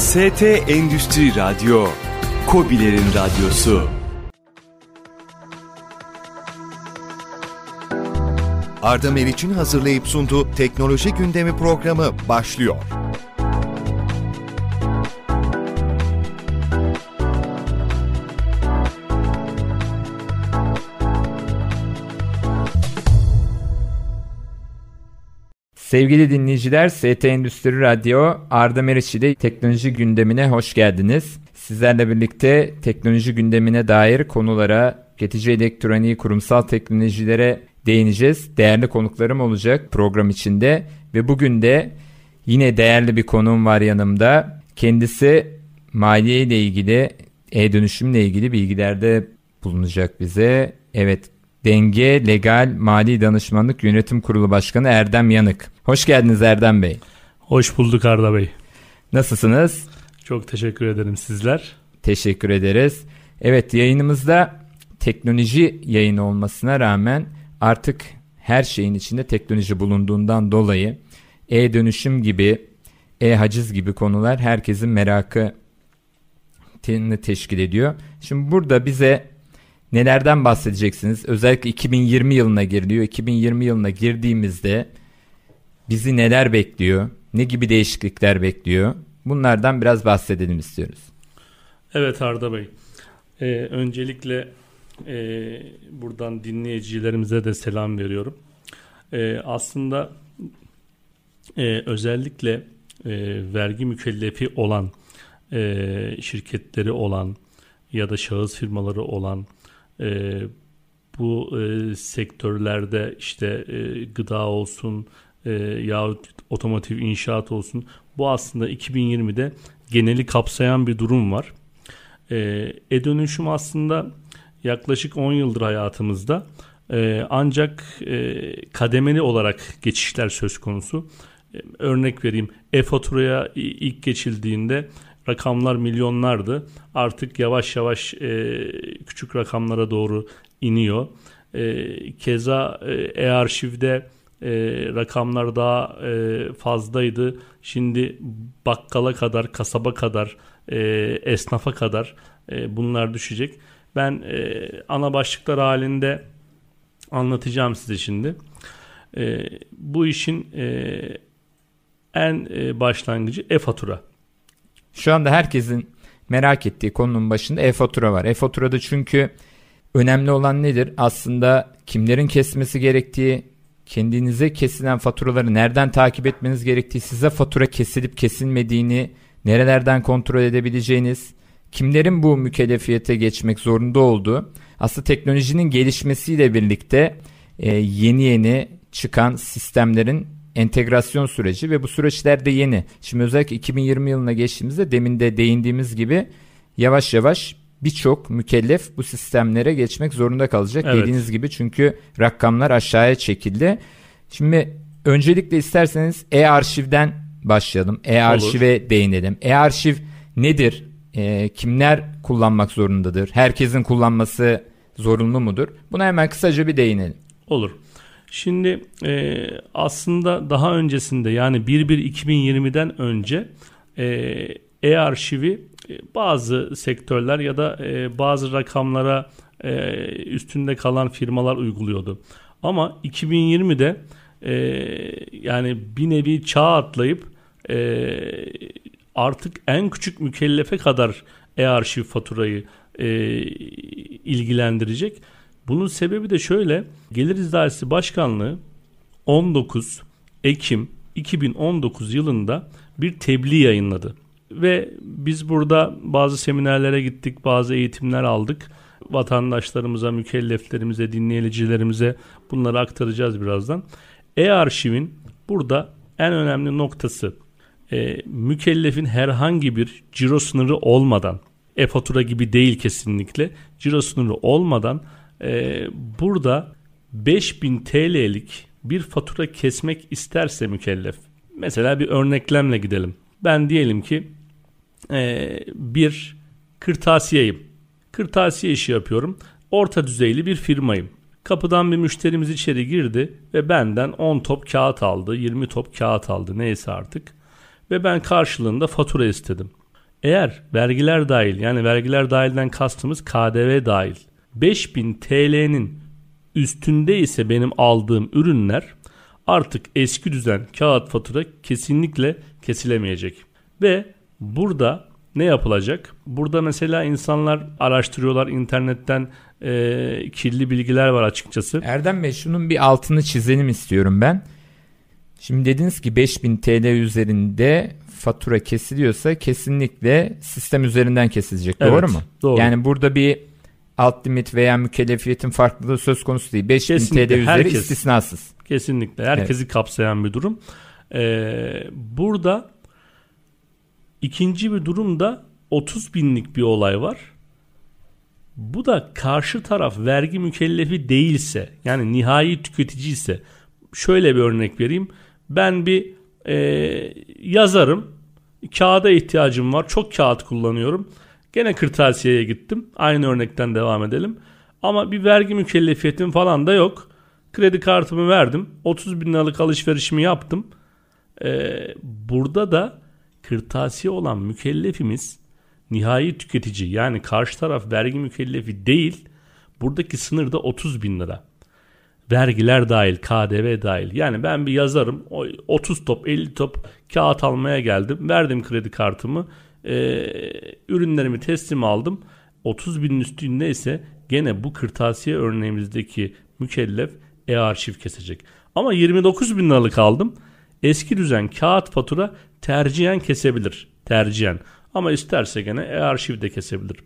ST Endüstri Radyo, Kobilerin Radyosu. Arda Meriç'in hazırlayıp sunduğu Teknoloji Gündemi programı başlıyor. Sevgili dinleyiciler, ST Endüstri Radyo Arda Meriç ile teknoloji gündemine hoş geldiniz. Sizlerle birlikte teknoloji gündemine dair konulara, tüketici elektroniği, kurumsal teknolojilere değineceğiz. Değerli konuklarım olacak program içinde ve bugün de yine değerli bir konuğum var yanımda. Kendisi maliye ile ilgili, e-dönüşümle ilgili bilgilerde bulunacak bize. Evet, Denge Legal Mali Danışmanlık Yönetim Kurulu Başkanı Erdem Yanık. Hoş geldiniz Erdem Bey. Hoş bulduk Arda Bey. Nasılsınız? Çok teşekkür ederim sizler. Teşekkür ederiz. Evet yayınımızda teknoloji yayını olmasına rağmen artık her şeyin içinde teknoloji bulunduğundan dolayı e-dönüşüm gibi, e-haciz gibi konular herkesin merakı teşkil ediyor. Şimdi burada bize nelerden bahsedeceksiniz? Özellikle 2020 yılına giriliyor. 2020 yılına girdiğimizde bizi neler bekliyor? Ne gibi değişiklikler bekliyor? Bunlardan biraz bahsedelim istiyoruz. Evet Arda Bey. Ee, öncelikle e, buradan dinleyicilerimize de selam veriyorum. E, aslında e, özellikle e, vergi mükellefi olan e, şirketleri olan ya da şahıs firmaları olan e, bu e, sektörlerde işte e, gıda olsun e, yahut otomotiv inşaat olsun bu aslında 2020'de geneli kapsayan bir durum var. E, e-dönüşüm aslında yaklaşık 10 yıldır hayatımızda e, ancak e, kademeli olarak geçişler söz konusu. E, örnek vereyim e-faturaya ilk geçildiğinde rakamlar milyonlardı. Artık yavaş yavaş e, küçük rakamlara doğru iniyor. E, keza e, e-arşivde e, rakamlar daha e, fazlaydı. Şimdi bakkala kadar, kasaba kadar, e, esnafa kadar e, bunlar düşecek. Ben e, ana başlıklar halinde anlatacağım size şimdi. E, bu işin e, en e, başlangıcı e-fatura. Şu anda herkesin merak ettiği konunun başında e-fatura var. E-faturada çünkü önemli olan nedir? Aslında kimlerin kesmesi gerektiği, kendinize kesilen faturaları nereden takip etmeniz gerektiği, size fatura kesilip kesilmediğini nerelerden kontrol edebileceğiniz, kimlerin bu mükellefiyete geçmek zorunda olduğu, aslında teknolojinin gelişmesiyle birlikte e, yeni yeni çıkan sistemlerin entegrasyon süreci ve bu süreçler de yeni. Şimdi özellikle 2020 yılına geçtiğimizde demin de değindiğimiz gibi yavaş yavaş birçok mükellef bu sistemlere geçmek zorunda kalacak. Evet. Dediğiniz gibi çünkü rakamlar aşağıya çekildi. Şimdi öncelikle isterseniz e-arşivden başlayalım. E-arşive değinelim. E-arşiv nedir? E, kimler kullanmak zorundadır? Herkesin kullanması zorunlu mudur? Buna hemen kısaca bir değinelim. Olur. Şimdi e, aslında daha öncesinde yani 1-1-2020'den önce e, e-arşivi e, bazı sektörler ya da e, bazı rakamlara e, üstünde kalan firmalar uyguluyordu. Ama 2020'de e, yani bir nevi çağ atlayıp e, artık en küçük mükellefe kadar e-arşiv faturayı e, ilgilendirecek. Bunun sebebi de şöyle. Gelir İdaresi Başkanlığı 19 Ekim 2019 yılında bir tebliğ yayınladı. Ve biz burada bazı seminerlere gittik, bazı eğitimler aldık. Vatandaşlarımıza, mükelleflerimize, dinleyicilerimize bunları aktaracağız birazdan. E-arşivin burada en önemli noktası e, mükellefin herhangi bir ciro sınırı olmadan, e-fatura gibi değil kesinlikle, ciro sınırı olmadan e, burada 5000 TL'lik bir fatura kesmek isterse mükellef. Mesela bir örneklemle gidelim. Ben diyelim ki e, bir kırtasiyeyim. Kırtasiye işi yapıyorum. Orta düzeyli bir firmayım. Kapıdan bir müşterimiz içeri girdi ve benden 10 top kağıt aldı, 20 top kağıt aldı neyse artık. Ve ben karşılığında fatura istedim. Eğer vergiler dahil yani vergiler dahilden kastımız KDV dahil 5000 TL'nin üstünde ise benim aldığım ürünler artık eski düzen kağıt fatura kesinlikle kesilemeyecek. Ve burada ne yapılacak? Burada mesela insanlar araştırıyorlar internetten e, kirli bilgiler var açıkçası. Erdem Bey şunun bir altını çizelim istiyorum ben. Şimdi dediniz ki 5000 TL üzerinde fatura kesiliyorsa kesinlikle sistem üzerinden kesilecek. Evet, doğru mu? doğru. Yani burada bir alt limit veya mükellefiyetin farklılığı söz konusu değil. 5000 Kesinlikle, TL üzeri herkes. istisnasız. Kesinlikle herkesi kapsayan bir durum. Ee, burada ikinci bir durumda 30 binlik bir olay var. Bu da karşı taraf vergi mükellefi değilse yani nihai tüketici ise şöyle bir örnek vereyim. Ben bir e, yazarım. Kağıda ihtiyacım var. Çok kağıt kullanıyorum. Gene kırtasiyeye gittim. Aynı örnekten devam edelim. Ama bir vergi mükellefiyetim falan da yok. Kredi kartımı verdim. 30 bin liralık alışverişimi yaptım. Ee, burada da kırtasiye olan mükellefimiz nihai tüketici yani karşı taraf vergi mükellefi değil. Buradaki sınır da 30 bin lira. Vergiler dahil, KDV dahil. Yani ben bir yazarım. o 30 top, 50 top kağıt almaya geldim. Verdim kredi kartımı. Ee, ürünlerimi teslim aldım. 30 binin üstünde ise gene bu kırtasiye örneğimizdeki mükellef e-arşiv kesecek. Ama 29 bin liralık aldım. Eski düzen kağıt fatura tercihen kesebilir. Tercihen. Ama isterse gene e-arşiv de kesebilir.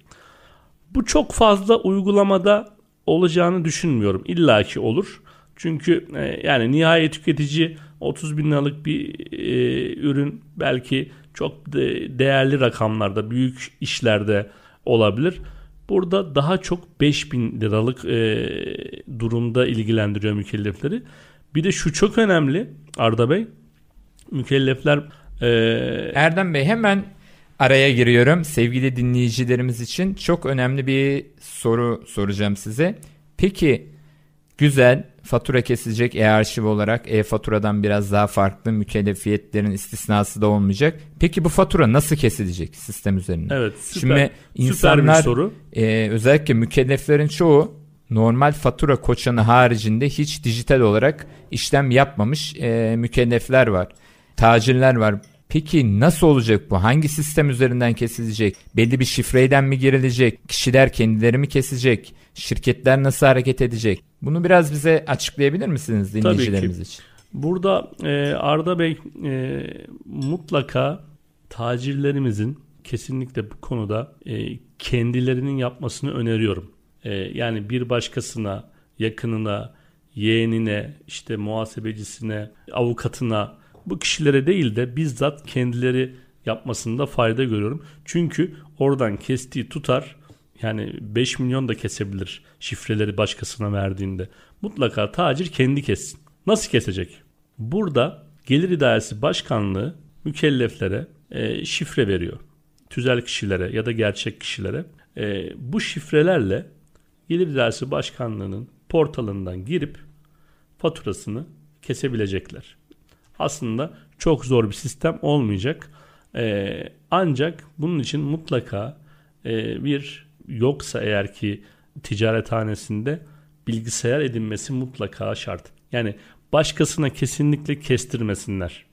Bu çok fazla uygulamada olacağını düşünmüyorum. İlla ki olur. Çünkü e, yani nihai tüketici 30 bin liralık bir e, ürün belki çok de, değerli rakamlarda, büyük işlerde olabilir. Burada daha çok 5000 liralık e, durumda ilgilendiriyor mükellefleri. Bir de şu çok önemli Arda Bey. Mükellefler e, Erdem Bey hemen araya giriyorum. Sevgili dinleyicilerimiz için çok önemli bir soru soracağım size. Peki güzel fatura kesilecek e-arşiv olarak e-faturadan biraz daha farklı mükellefiyetlerin istisnası da olmayacak. Peki bu fatura nasıl kesilecek sistem üzerinden? evet süper, Şimdi süper insanlar soru. e, özellikle mükelleflerin çoğu normal fatura koçanı haricinde hiç dijital olarak işlem yapmamış e, mükellefler var. Tacirler var. Peki nasıl olacak bu? Hangi sistem üzerinden kesilecek? Belli bir şifreyden mi girilecek? Kişiler kendileri mi kesecek? Şirketler nasıl hareket edecek? Bunu biraz bize açıklayabilir misiniz dinleyicilerimiz için? Burada e, Arda Bey e, mutlaka tacirlerimizin kesinlikle bu konuda e, kendilerinin yapmasını öneriyorum. E, yani bir başkasına, yakınına, yeğenine, işte muhasebecisine, avukatına bu kişilere değil de bizzat kendileri yapmasında fayda görüyorum. Çünkü oradan kestiği tutar yani 5 milyon da kesebilir şifreleri başkasına verdiğinde. Mutlaka tacir kendi kessin. Nasıl kesecek? Burada Gelir İdaresi Başkanlığı mükelleflere e, şifre veriyor. Tüzel kişilere ya da gerçek kişilere. E, bu şifrelerle Gelir İdaresi Başkanlığı'nın portalından girip faturasını kesebilecekler. Aslında çok zor bir sistem olmayacak. E, ancak bunun için mutlaka e, bir yoksa eğer ki ticarethanesinde bilgisayar edinmesi mutlaka şart. Yani başkasına kesinlikle kestirmesinler.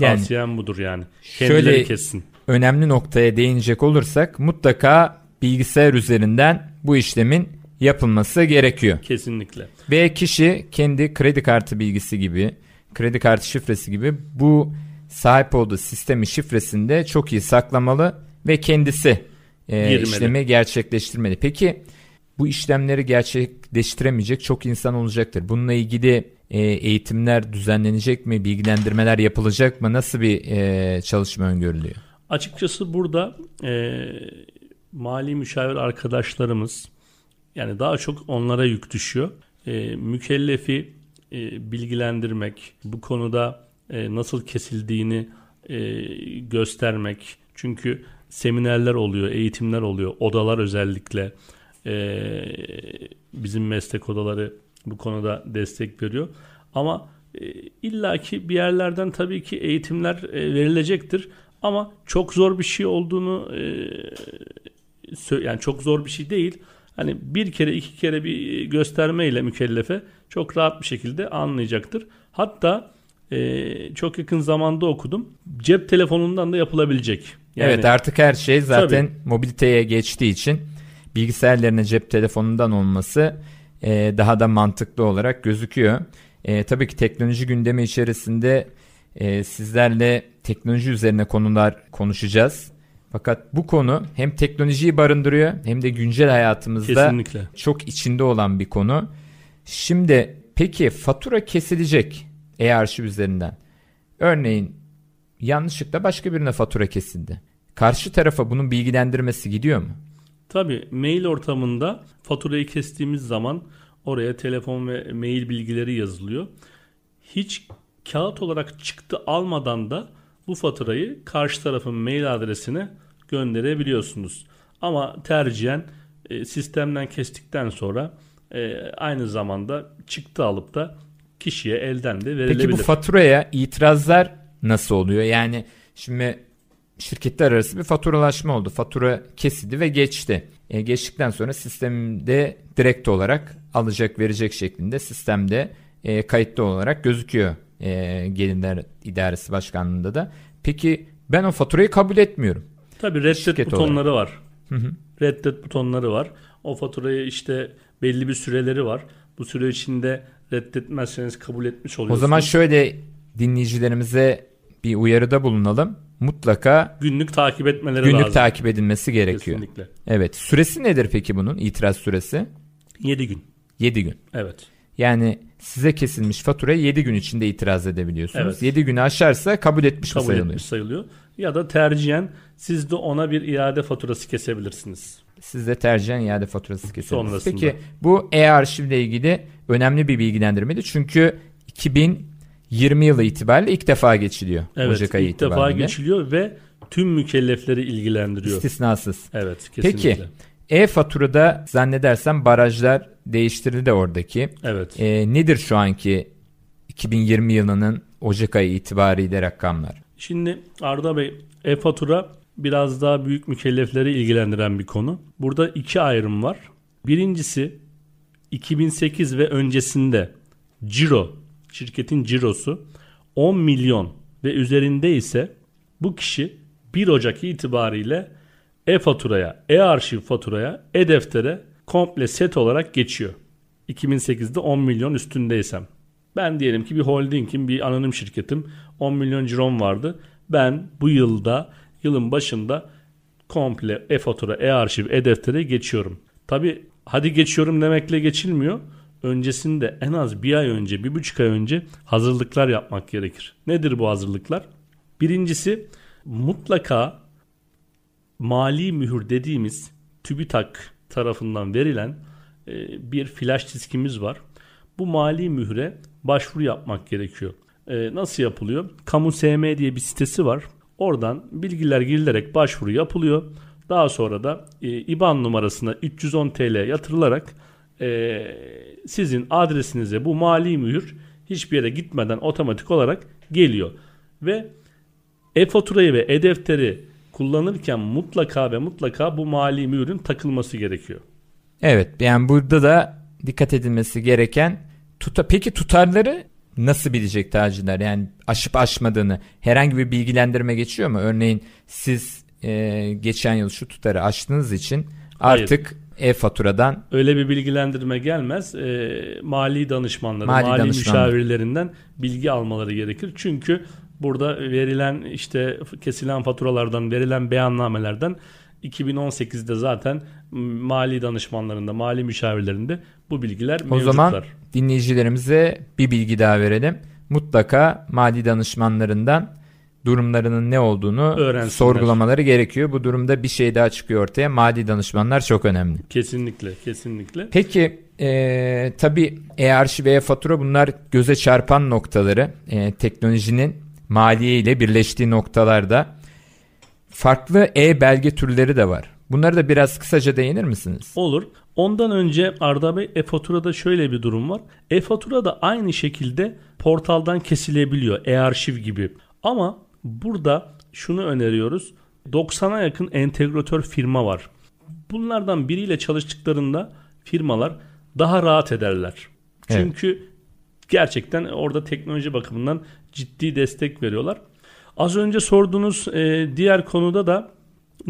Yani Tavsiyem budur yani. Kendileri şöyle- kessin. Önemli noktaya değinecek olursak mutlaka bilgisayar üzerinden bu işlemin yapılması gerekiyor. Kesinlikle. Ve kişi kendi kredi kartı bilgisi gibi, kredi kartı şifresi gibi bu sahip olduğu sistemi şifresinde çok iyi saklamalı ve kendisi e, Girmeli. işlemi gerçekleştirmeli. Peki bu işlemleri gerçekleştiremeyecek çok insan olacaktır. Bununla ilgili e, eğitimler düzenlenecek mi, bilgilendirmeler yapılacak mı? Nasıl bir e, çalışma öngörülüyor? Açıkçası burada e, mali müşavir arkadaşlarımız yani daha çok onlara yük düşüyor. E, mükellefi e, bilgilendirmek, bu konuda e, nasıl kesildiğini e, göstermek. Çünkü seminerler oluyor, eğitimler oluyor, odalar özellikle e, bizim meslek odaları bu konuda destek veriyor. Ama e, illaki bir yerlerden tabii ki eğitimler e, verilecektir. Ama çok zor bir şey olduğunu e, yani çok zor bir şey değil. Hani bir kere iki kere bir göstermeyle mükellefe çok rahat bir şekilde anlayacaktır. Hatta e, çok yakın zamanda okudum. Cep telefonundan da yapılabilecek. Yani, evet artık her şey zaten tabii. mobiliteye geçtiği için bilgisayarlarına cep telefonundan olması e, daha da mantıklı olarak gözüküyor. E, tabii ki teknoloji gündemi içerisinde e, sizlerle teknoloji üzerine konular konuşacağız. Fakat bu konu hem teknolojiyi barındırıyor hem de güncel hayatımızda Kesinlikle. çok içinde olan bir konu. Şimdi peki fatura kesilecek e-arşiv üzerinden. Örneğin yanlışlıkla başka birine fatura kesildi. Karşı tarafa bunun bilgilendirmesi gidiyor mu? Tabii mail ortamında faturayı kestiğimiz zaman oraya telefon ve mail bilgileri yazılıyor. Hiç kağıt olarak çıktı almadan da bu faturayı karşı tarafın mail adresine gönderebiliyorsunuz. Ama tercihen e, sistemden kestikten sonra e, aynı zamanda çıktı alıp da kişiye elden de verilebilir. Peki bu faturaya itirazlar nasıl oluyor? Yani şimdi şirketler arası bir faturalaşma oldu. Fatura kesildi ve geçti. E, geçtikten sonra sistemde direkt olarak alacak verecek şeklinde sistemde e, kayıtlı olarak gözüküyor e, gelinler idaresi başkanlığında da. Peki ben o faturayı kabul etmiyorum. Tabii reddet Şirket butonları olarak. var. Hı hı. Reddet butonları var. O faturayı işte belli bir süreleri var. Bu süre içinde reddetmezseniz kabul etmiş oluyorsunuz. O zaman şöyle dinleyicilerimize bir uyarıda bulunalım. Mutlaka günlük takip etmeleri günlük lazım. takip edilmesi gerekiyor. Kesinlikle. Evet. Süresi nedir peki bunun? İtiraz süresi? 7 gün. 7 gün. Evet. Yani size kesilmiş faturaya 7 gün içinde itiraz edebiliyorsunuz. Evet. 7 günü aşarsa kabul etmiş kabul mi sayılıyor? etmiş sayılıyor. Ya da tercihen siz de ona bir iade faturası kesebilirsiniz. Siz de tercihen iade faturası kesebilirsiniz. Peki bu e-arşivle ilgili önemli bir bilgilendirmeydi. Çünkü 2020 yılı itibariyle ilk defa geçiliyor. Evet Ocak ayı ilk defa geçiliyor ve tüm mükellefleri ilgilendiriyor. İstisnasız. Evet kesinlikle. Peki e-faturada zannedersem barajlar değiştirildi oradaki. Evet. E, nedir şu anki 2020 yılının Ocak ayı itibariyle rakamlar? Şimdi Arda Bey e-fatura biraz daha büyük mükellefleri ilgilendiren bir konu. Burada iki ayrım var. Birincisi 2008 ve öncesinde ciro, şirketin cirosu 10 milyon ve üzerinde ise bu kişi 1 Ocak itibariyle e-faturaya, e-arşiv faturaya, e-deftere komple set olarak geçiyor. 2008'de 10 milyon üstündeysem. Ben diyelim ki bir holdingim, bir anonim şirketim. 10 milyon cirom vardı. Ben bu yılda, yılın başında komple e-fatura, e-arşiv, e-deftere geçiyorum. Tabi hadi geçiyorum demekle geçilmiyor. Öncesinde en az bir ay önce, bir buçuk ay önce hazırlıklar yapmak gerekir. Nedir bu hazırlıklar? Birincisi mutlaka mali mühür dediğimiz TÜBİTAK tarafından verilen e, bir flash diskimiz var. Bu mali mühre başvuru yapmak gerekiyor. E, nasıl yapılıyor? Kamu SM diye bir sitesi var. Oradan bilgiler girilerek başvuru yapılıyor. Daha sonra da e, IBAN numarasına 310 TL yatırılarak sizin adresinize bu mali mühür hiçbir yere gitmeden otomatik olarak geliyor. Ve e-faturayı ve e-defteri kullanırken mutlaka ve mutlaka bu mali mührün takılması gerekiyor. Evet yani burada da dikkat edilmesi gereken tuta peki tutarları nasıl bilecek tacirler? Yani aşıp aşmadığını herhangi bir bilgilendirme geçiyor mu? Örneğin siz e, geçen yıl şu tutarı aştığınız için artık e-faturadan öyle bir bilgilendirme gelmez. E, mali danışmanları, mali, mali danışmanları. müşavirlerinden bilgi almaları gerekir. Çünkü burada verilen işte kesilen faturalardan, verilen beyannamelerden 2018'de zaten mali danışmanlarında, mali müşavirlerinde bu bilgiler o mevcutlar. O zaman dinleyicilerimize bir bilgi daha verelim. Mutlaka mali danışmanlarından durumlarının ne olduğunu Öğrensinler. sorgulamaları gerekiyor. Bu durumda bir şey daha çıkıyor ortaya. Mali danışmanlar çok önemli. Kesinlikle, kesinlikle. Peki e, tabii e-arşiv ve e-fatura bunlar göze çarpan noktaları. E, teknolojinin maliye ile birleştiği noktalarda farklı e-belge türleri de var. Bunları da biraz kısaca değinir misiniz? Olur. Ondan önce Arda Bey e-faturada şöyle bir durum var. E-fatura da aynı şekilde portaldan kesilebiliyor. E-arşiv gibi. Ama burada şunu öneriyoruz. 90'a yakın entegratör firma var. Bunlardan biriyle çalıştıklarında firmalar daha rahat ederler. Evet. Çünkü gerçekten orada teknoloji bakımından ciddi destek veriyorlar. Az önce sorduğunuz e, diğer konuda da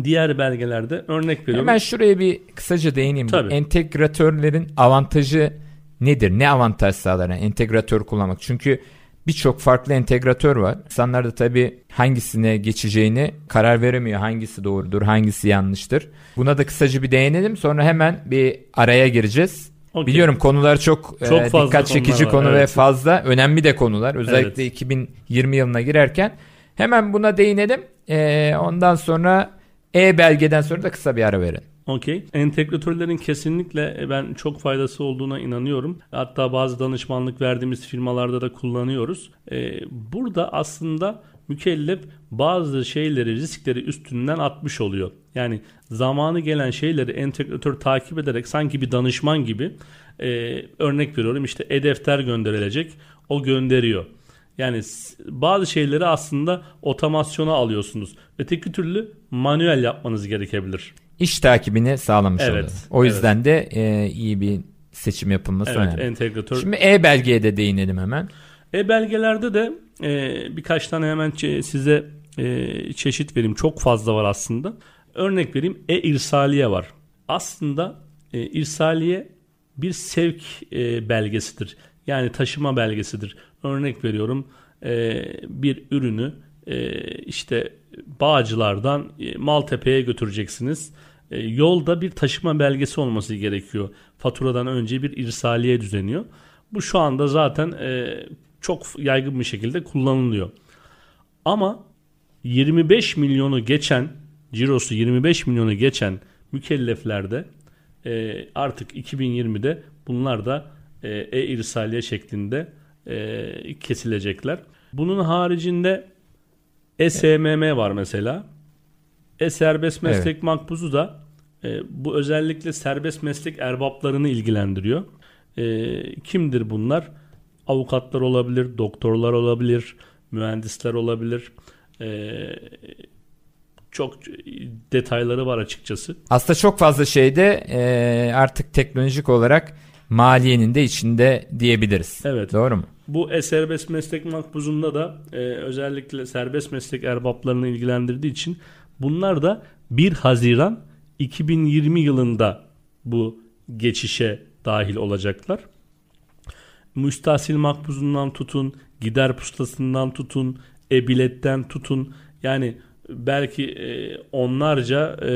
diğer belgelerde örnek veriyorum. Hemen şuraya bir kısaca değineyim. Tabii. Entegratörlerin avantajı nedir? Ne avantaj sağlar yani entegratör kullanmak? Çünkü birçok farklı entegratör var. İnsanlar da tabii hangisine geçeceğini karar veremiyor. Hangisi doğrudur, hangisi yanlıştır. Buna da kısaca bir değinelim. Sonra hemen bir araya gireceğiz. Okey. Biliyorum konular çok, Çok e, dikkat çekici var, konu ve evet. fazla önemli de konular. Özellikle Evet. 2020 yılına girerken hemen buna değinelim. E, ondan sonra e-belgeden sonra da kısa bir ara verin. Okey. Entegratörlerin kesinlikle e, ben çok faydası olduğuna inanıyorum. Hatta bazı danışmanlık verdiğimiz firmalarda da kullanıyoruz. Ee, burada aslında mükellef bazı şeyleri, riskleri üstünden atmış oluyor. Yani zamanı gelen şeyleri entegratör takip ederek sanki bir danışman gibi e, örnek veriyorum işte e-defter gönderilecek. O gönderiyor. Yani bazı şeyleri aslında otomasyona alıyorsunuz. Öteki türlü manuel yapmanız gerekebilir. İş takibini sağlamış Evet, oluyor. O yüzden de e, iyi bir seçim yapılması Evet, önemli. entegratör. Şimdi e-belgeye de değinelim hemen. E-belgelerde de e, birkaç tane hemen size e, çeşit vereyim. Çok fazla var aslında. Örnek vereyim. E-irsaliye var. Aslında e, irsaliye bir sevk e, belgesidir. Yani taşıma belgesidir. Örnek veriyorum. e, bir ürünü e, işte Bağcılar'dan e, Maltepe'ye götüreceksiniz. E, yolda bir taşıma belgesi olması gerekiyor. Faturadan önce bir irsaliye düzeniyor. Bu şu anda zaten e, çok yaygın bir şekilde kullanılıyor. Ama 25 milyonu geçen cirosu 25 milyonu geçen mükelleflerde artık 2020'de bunlar da e-irsaliye şeklinde kesilecekler. Bunun haricinde SMM var mesela. E-serbest meslek makbuzu da e, bu özellikle serbest meslek erbaplarını ilgilendiriyor. E, kimdir bunlar? Avukatlar olabilir, doktorlar olabilir, mühendisler olabilir. E, çok detayları var açıkçası. Aslında çok fazla şeyde e, artık teknolojik olarak maliyenin de içinde diyebiliriz. Evet. Doğru mu? Bu e-serbest meslek makbuzunda da e, özellikle serbest meslek erbaplarını ilgilendirdiği için bunlar da 1 Haziran 2020 yılında bu geçişe dahil olacaklar. Müstahsil makbuzundan tutun, gider pusulasından tutun, e-biletten tutun. Yani belki e, onlarca e,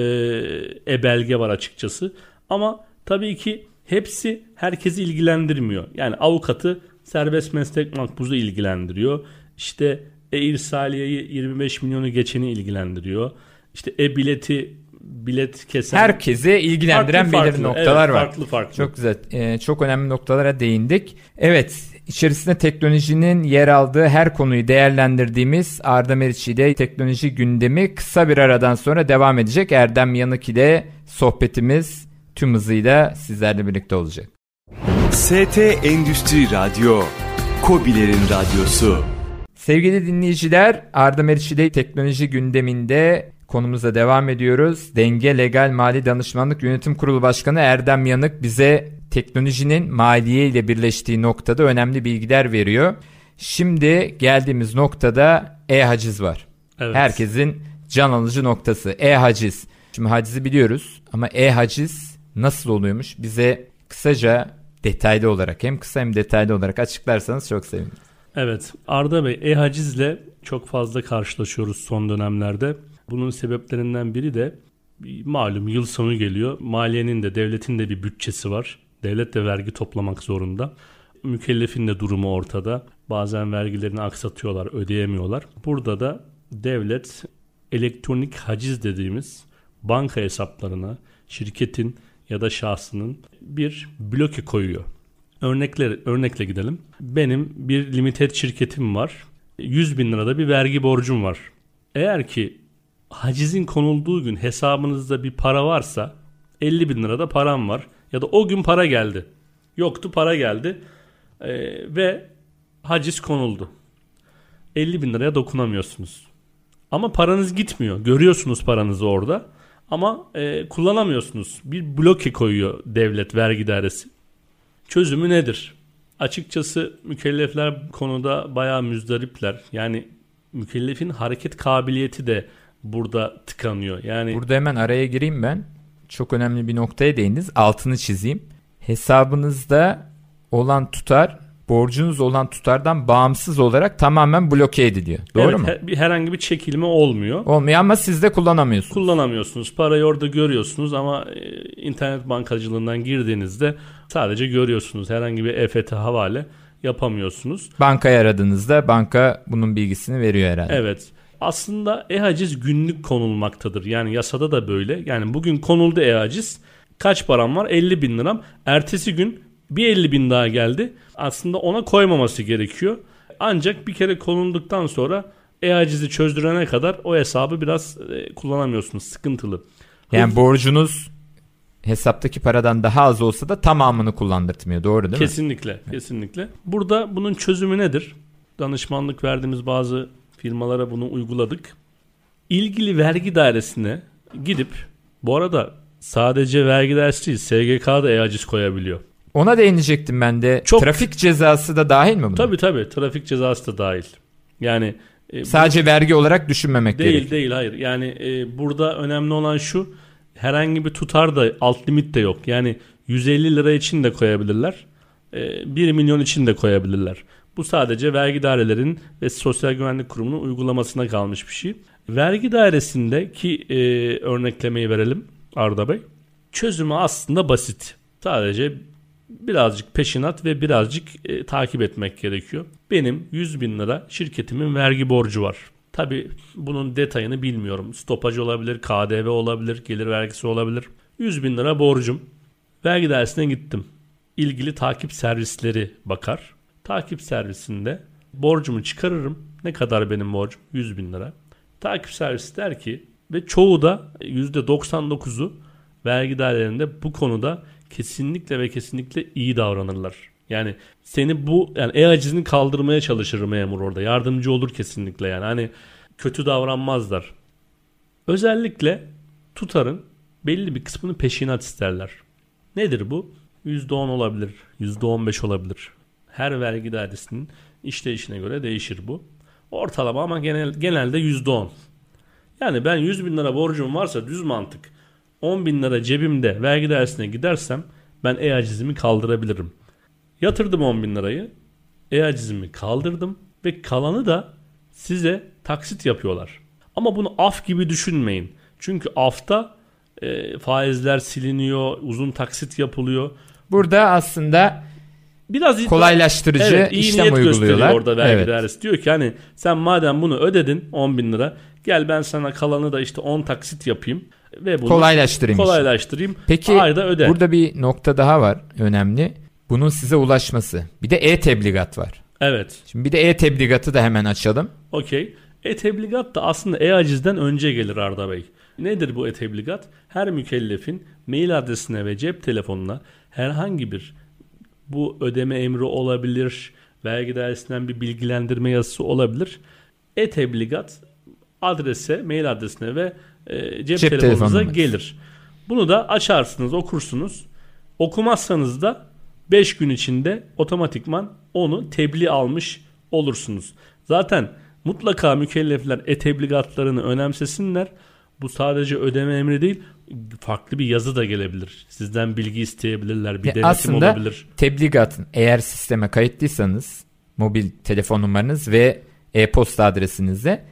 e-belge var açıkçası. Ama tabii ki hepsi herkesi ilgilendirmiyor. Yani avukatı serbest meslek makbuzu ilgilendiriyor. İşte e-irsaliyeyi 25 milyonu geçeni ilgilendiriyor. İşte e-bileti bilet kesen Herkesi ilgilendiren Farklı belirli farklı, noktalar evet, var. Farklı farklı. Çok güzel. Ee, çok önemli noktalara değindik. Evet, içerisinde teknolojinin yer aldığı her konuyu değerlendirdiğimiz Arda Meriçi ile teknoloji gündemi kısa bir aradan sonra devam edecek. Erdem Yanık ile sohbetimiz tüm hızıyla sizlerle birlikte olacak. ST Endüstri Radyo, Kobilerin Radyosu. Sevgili dinleyiciler, Arda Meriç ile teknoloji gündeminde konumuza devam ediyoruz. Denge Legal Mali Danışmanlık Yönetim Kurulu Başkanı Erdem Yanık bize teknolojinin maliye ile birleştiği noktada önemli bilgiler veriyor. Şimdi geldiğimiz noktada e-haciz var. Evet. Herkesin can alıcı noktası e-haciz. Şimdi hacizi biliyoruz ama e-haciz nasıl oluyormuş? Bize kısaca detaylı olarak hem kısa hem detaylı olarak açıklarsanız çok sevinirim. Evet Arda Bey e-hacizle çok fazla karşılaşıyoruz son dönemlerde. Bunun sebeplerinden biri de malum yıl sonu geliyor. Maliyenin de devletin de bir bütçesi var. Devlet de vergi toplamak zorunda. Mükellefin de durumu ortada. Bazen vergilerini aksatıyorlar, ödeyemiyorlar. Burada da devlet elektronik haciz dediğimiz banka hesaplarına şirketin ya da şahsının bir bloke koyuyor. Örnekler, örnekle gidelim. Benim bir limited şirketim var. 100 bin lirada bir vergi borcum var. Eğer ki hacizin konulduğu gün hesabınızda bir para varsa 50 bin lirada param var. Ya da o gün para geldi. Yoktu para geldi. Ee, ve haciz konuldu. 50 bin liraya dokunamıyorsunuz. Ama paranız gitmiyor. Görüyorsunuz paranızı orada. Ama e, kullanamıyorsunuz. Bir bloke koyuyor devlet vergi dairesi. Çözümü nedir? Açıkçası mükellefler konuda bayağı müzdaripler. Yani mükellefin hareket kabiliyeti de burada tıkanıyor. Yani Burada hemen araya gireyim ben. Çok önemli bir noktaya değindiniz. Altını çizeyim. Hesabınızda olan tutar borcunuz olan tutardan bağımsız olarak tamamen bloke ediliyor. Doğru evet, mu? he- bir herhangi bir çekilme olmuyor. Olmuyor ama siz de kullanamıyorsunuz. Kullanamıyorsunuz. Parayı orada görüyorsunuz ama e, internet bankacılığından girdiğinizde sadece görüyorsunuz. Herhangi bir EFT havale yapamıyorsunuz. Bankayı aradığınızda banka bunun bilgisini veriyor herhalde. Evet. Aslında e-haciz günlük konulmaktadır. Yani yasada da böyle. Yani bugün konuldu e-haciz. Kaç param var? 50 bin liram. Ertesi gün bir 50 bin daha geldi. Aslında ona koymaması gerekiyor. Ancak bir kere konulduktan sonra e-hacizi çözdürene kadar o hesabı biraz e, kullanamıyorsunuz. Sıkıntılı. Yani borcunuz hesaptaki paradan daha az olsa da tamamını kullandırtmıyor. Doğru değil mi? kesinlikle, kesinlikle. Burada bunun çözümü nedir? Danışmanlık verdiğimiz bazı firmalara bunu uyguladık. İlgili vergi dairesine gidip bu arada sadece vergi dairesi değil SGK da e-haciz koyabiliyor. Ona değinecektim ben de. Çok- Trafik cezası da dahil mi buna? Tabii tabii trafik cezası da dahil. Yani e, Sadece vergi olarak düşünmemek değil gerekiyor. değil hayır. Yani e, burada önemli olan şu herhangi bir tutar da alt limit de yok. Yani 150 lira için de koyabilirler. E, 1 milyon için de koyabilirler. Bu sadece vergi dairelerinin ve Sosyal Güvenlik Kurumu'nun uygulamasına kalmış bir şey. Vergi dairesindeki e, örneklemeyi verelim Arda Bey. Çözümü aslında basit. Sadece birazcık peşinat ve birazcık e, takip etmek gerekiyor. Benim 100 bin lira şirketimin vergi borcu var. Tabi bunun detayını bilmiyorum. Stopaj olabilir, KDV olabilir, gelir vergisi olabilir. 100 bin lira borcum. Vergi dairesine gittim. İlgili takip servisleri bakar. Takip servisinde borcumu çıkarırım. Ne kadar benim borcum? 100 bin lira. Takip servisi der ki ve çoğu da %99'u vergi dairelerinde bu konuda kesinlikle ve kesinlikle iyi davranırlar. Yani seni bu yani e-hacizini kaldırmaya çalışır memur orada. Yardımcı olur kesinlikle yani. Hani kötü davranmazlar. Özellikle tutarın belli bir kısmını peşinat isterler. Nedir bu? %10 olabilir, %15 olabilir. Her vergi dairesinin işleyişine göre değişir bu. Ortalama ama genel, genelde %10. Yani ben 100 bin lira borcum varsa düz mantık 10 bin lira cebimde vergi dairesine gidersem ben e-acizimi kaldırabilirim. Yatırdım 10 bin lirayı. E-acizimi kaldırdım ve kalanı da size taksit yapıyorlar. Ama bunu af gibi düşünmeyin. Çünkü afta e, faizler siliniyor, uzun taksit yapılıyor. Burada aslında Biraz kolaylaştırıcı Evet, iyi işlem niyet uyguluyorlar. orada vergi Evet. dairesi. Diyor ki hani sen madem bunu ödedin 10 bin lira gel ben sana kalanı da işte 10 taksit yapayım ve bunu Kolaylaştırayım kolaylaştırayım. Peki Ayda öde. burada bir nokta daha var önemli. Bunun size ulaşması. Bir de e-tebligat var. Evet. Şimdi bir de e-tebligatı da hemen açalım. Okey. E-tebligat da aslında e-acizden önce gelir Arda Bey. Nedir bu e-tebligat? Her mükellefin mail adresine ve cep telefonuna herhangi bir bu ödeme emri olabilir, vergi dairesinden bir bilgilendirme yazısı olabilir. E-tebligat adrese, mail adresine ve e, cep, Cep telefonunuza gelir. Bunu da açarsınız, okursunuz. Okumazsanız da 5 gün içinde otomatikman onu tebliğ almış olursunuz. Zaten mutlaka mükellefler e-tebligatlarını önemsesinler. Bu sadece ödeme emri değil, farklı bir yazı da gelebilir. Sizden bilgi isteyebilirler, bir Ya denetim aslında olabilir. tebligatın eğer sisteme kayıtlıysanız mobil telefon numaranız ve e-posta adresinizde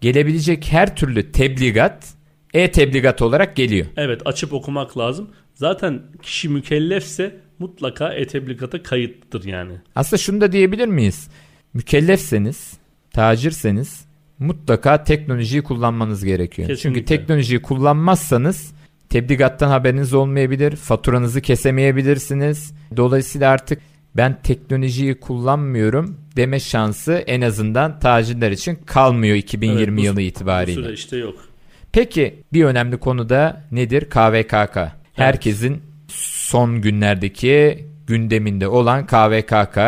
gelebilecek her türlü tebligat e-tebligat olarak geliyor. Evet, açıp okumak lazım. Zaten kişi mükellefse mutlaka e-tebligata kayıtlıdır yani. Aslında şunu da diyebilir miyiz? Mükellefseniz, tacirseniz mutlaka teknolojiyi kullanmanız gerekiyor. Kesinlikle. Çünkü teknolojiyi kullanmazsanız tebligattan haberiniz olmayabilir, faturanızı kesemeyebilirsiniz. Dolayısıyla artık ben teknolojiyi kullanmıyorum deme şansı en azından tacirler için kalmıyor 2020 Evet, bu- yılı Bu itibariyle. süreçte yok. Peki bir önemli konu da nedir? KVKK. Herkesin son günlerdeki gündeminde olan KVKK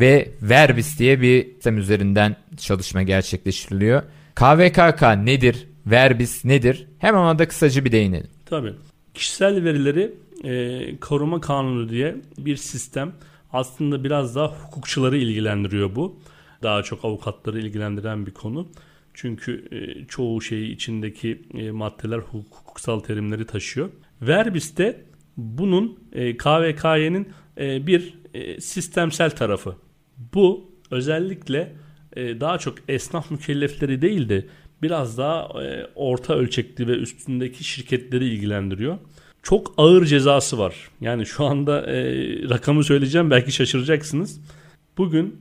ve Verbis diye bir sistem üzerinden çalışma gerçekleştiriliyor. KVKK nedir? Verbis nedir? Hemen ona da kısaca bir değinelim. Tabii. Kişisel verileri e, koruma kanunu diye bir sistem. Aslında biraz daha hukukçuları ilgilendiriyor bu. Daha çok avukatları ilgilendiren bir konu. Çünkü e, çoğu şeyi içindeki e, maddeler hukuksal terimleri taşıyor. Verbis de bunun e, KVKY'nin e, bir e, sistemsel tarafı. Bu özellikle e, daha çok esnaf mükellefleri değil de biraz daha e, orta ölçekli ve üstündeki şirketleri ilgilendiriyor. Çok ağır cezası var. Yani şu anda e, rakamı söyleyeceğim belki şaşıracaksınız. Bugün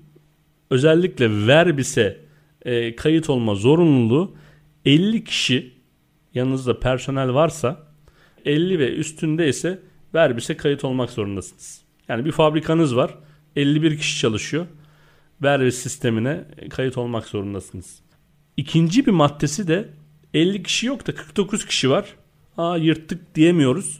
özellikle Verbis'e e, kayıt olma zorunluluğu 50 kişi yanınızda personel varsa 50 ve üstünde ise Verbis'e kayıt olmak zorundasınız. Yani bir fabrikanız var 51 kişi çalışıyor. Verbis sistemine kayıt olmak zorundasınız. İkinci bir maddesi de 50 kişi yok da 49 kişi var. Aa yırttık diyemiyoruz.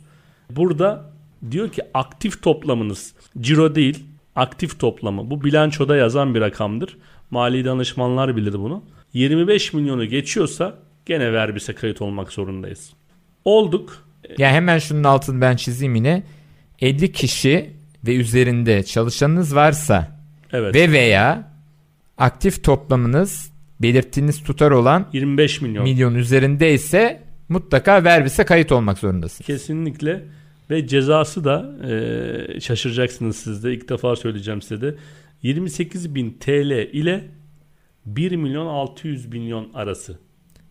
Burada diyor ki aktif toplamınız ciro değil aktif toplamı. Bu bilançoda yazan bir rakamdır. Mali danışmanlar bilir bunu. 25 milyonu geçiyorsa gene verbise kayıt olmak zorundayız. Olduk. Ya hemen şunun altını ben çizeyim yine. 50 kişi ve üzerinde çalışanınız varsa Evet. ve veya aktif toplamınız belirttiğiniz tutar olan 25 milyon. milyon üzerinde ise mutlaka verbise kayıt olmak zorundasın. Kesinlikle ve cezası da e, şaşıracaksınız siz de ilk defa söyleyeceğim size de 28 bin TL ile 1 milyon 600 milyon arası.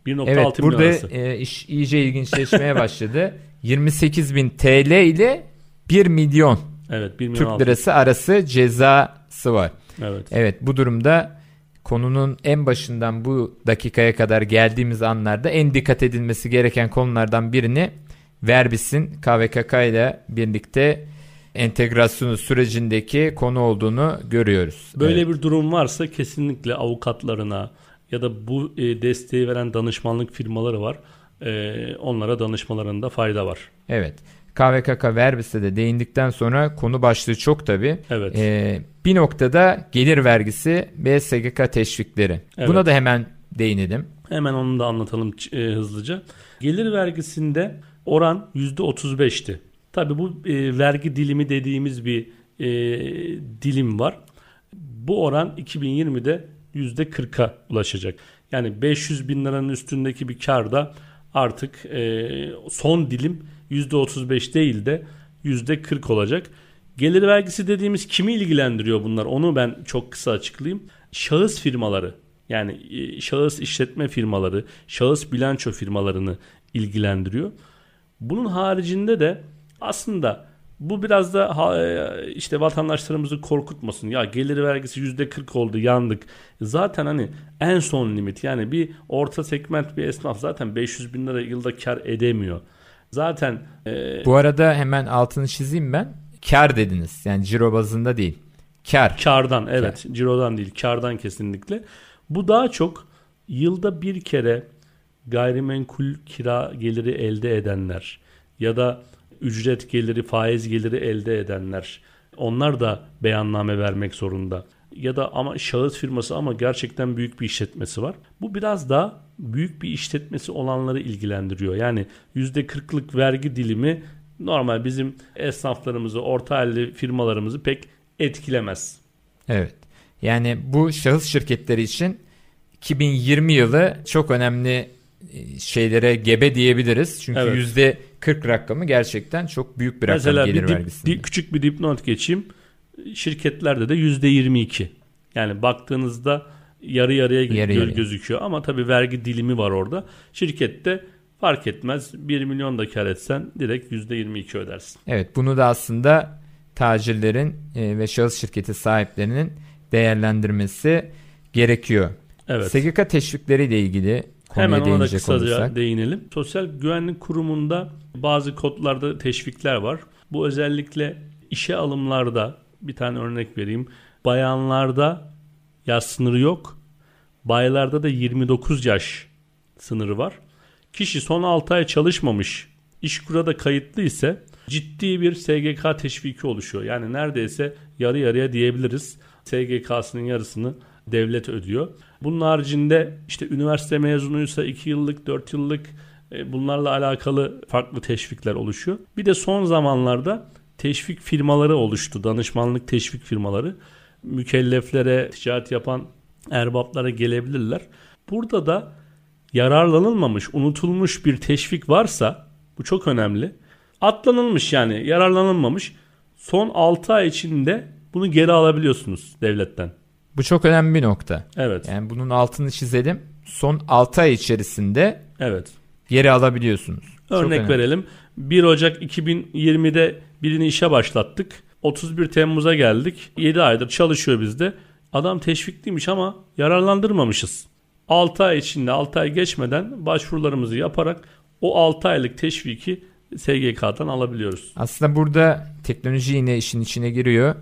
1.6 Evet milyon burada arası. e, iş iyice ilginçleşmeye başladı. 28 bin TL ile 1 milyon Evet 1 milyon Türk 600. lirası arası cezası var. Evet. Evet bu durumda konunun en başından bu dakikaya kadar geldiğimiz anlarda en dikkat edilmesi gereken konulardan birini Verbis'in KVKK ile birlikte entegrasyonu sürecindeki konu olduğunu görüyoruz. Böyle Evet. bir durum varsa kesinlikle avukatlarına ya da bu e, desteği veren danışmanlık firmaları var. E, onlara danışmalarında fayda var. Evet. KVKK Verbis'e de değindikten sonra konu başlığı çok tabi. Evet. Ee, bir noktada gelir vergisi ve SGK teşvikleri. Evet. Buna da hemen değinelim. Hemen onu da anlatalım e, hızlıca. Gelir vergisinde oran %35'ti. Tabii bu e, vergi dilimi dediğimiz bir e, dilim var. Bu oran 2020'de %40'a ulaşacak. Yani 500 bin liranın üstündeki bir karda artık e, son dilim %35 değil de %40 olacak. Gelir vergisi dediğimiz kimi ilgilendiriyor bunlar? Onu ben çok kısa açıklayayım. Şahıs firmaları yani e, şahıs işletme firmaları, şahıs bilanço firmalarını ilgilendiriyor. Bunun haricinde de aslında bu biraz da e, işte vatandaşlarımızı korkutmasın. Ya gelir vergisi %40 oldu yandık. Zaten hani en son limit yani bir orta segment bir esnaf zaten 500 bin lira yılda kar edemiyor. Zaten e, Bu arada hemen altını çizeyim ben. Kar dediniz. Yani ciro bazında değil. Kar. Kardan evet. Cirodan değil kardan kesinlikle. Bu daha çok yılda bir kere gayrimenkul kira geliri elde edenler ya da ücret geliri faiz geliri elde edenler onlar da beyanname vermek zorunda. Ya da ama şahıs firması ama gerçekten büyük bir işletmesi var. Bu biraz daha büyük bir işletmesi olanları ilgilendiriyor. Yani %40'lık vergi dilimi normal bizim esnaflarımızı, orta halli firmalarımızı pek etkilemez. Evet. Yani bu şahıs şirketleri için 2020 yılı çok önemli e, şeylere gebe diyebiliriz. Çünkü Evet. yüzde 40 rakamı gerçekten çok büyük bir rakam Mesela gelir bir dip- vergisinde. di- küçük bir dipnot geçeyim. Şirketlerde de %22. Yani baktığınızda yarı yarıya Yarı yarıya. gözüküyor ama tabii vergi dilimi var orada. Şirkette fark etmez 1 milyon da kar etsen direkt %22 ödersin. Evet bunu da aslında tacirlerin e, ve şahıs şirketi sahiplerinin değerlendirmesi gerekiyor. Evet. SGK teşvikleriyle ilgili konuya Hemen ona da kısaca olursak. değinelim. Sosyal Güvenlik Kurumu'nda bazı kodlarda teşvikler var. Bu özellikle işe alımlarda bir tane örnek vereyim. Bayanlarda yaş sınırı yok. Baylarda da 29 yaş sınırı var. Kişi son 6 ay çalışmamış, işkura da kayıtlı ise ciddi bir SGK teşviki oluşuyor. Yani neredeyse yarı yarıya diyebiliriz. SGK'sının yarısını devlet ödüyor. Bunun haricinde işte üniversite mezunuysa 2 yıllık 4 yıllık e, bunlarla alakalı farklı teşvikler oluşuyor. Bir de son zamanlarda teşvik firmaları oluştu. Danışmanlık teşvik firmaları. Mükelleflere, ticaret yapan erbaplara gelebilirler. Burada da yararlanılmamış, unutulmuş bir teşvik varsa bu çok önemli. Atlanılmış yani yararlanılmamış. Son 6 ay içinde bunu geri alabiliyorsunuz devletten. Bu çok önemli bir nokta. Evet. Yani bunun altını çizelim. Son 6 ay içerisinde Evet. geri alabiliyorsunuz. Örnek verelim. 1 Ocak 2020'de birini işe başlattık. 31 Temmuz'a geldik. 7 aydır çalışıyor bizde. Adam teşvikliymiş ama yararlandırmamışız. 6 ay içinde 6 ay geçmeden başvurularımızı yaparak o 6 aylık teşviki SGK'dan alabiliyoruz. Aslında burada teknoloji yine işin içine giriyor.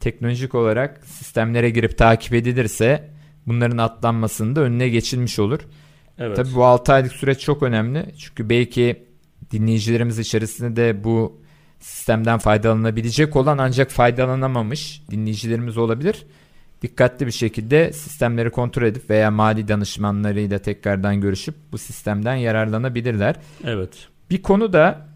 Teknolojik olarak sistemlere girip takip edilirse bunların atlanmasının da önüne geçilmiş olur. Evet. Tabii bu 6 aylık süreç çok önemli. Çünkü belki dinleyicilerimiz içerisinde de bu sistemden faydalanabilecek olan ancak faydalanamamış dinleyicilerimiz olabilir. Dikkatli bir şekilde sistemleri kontrol edip veya mali danışmanlarıyla tekrardan görüşüp bu sistemden yararlanabilirler. Evet. Bir konu da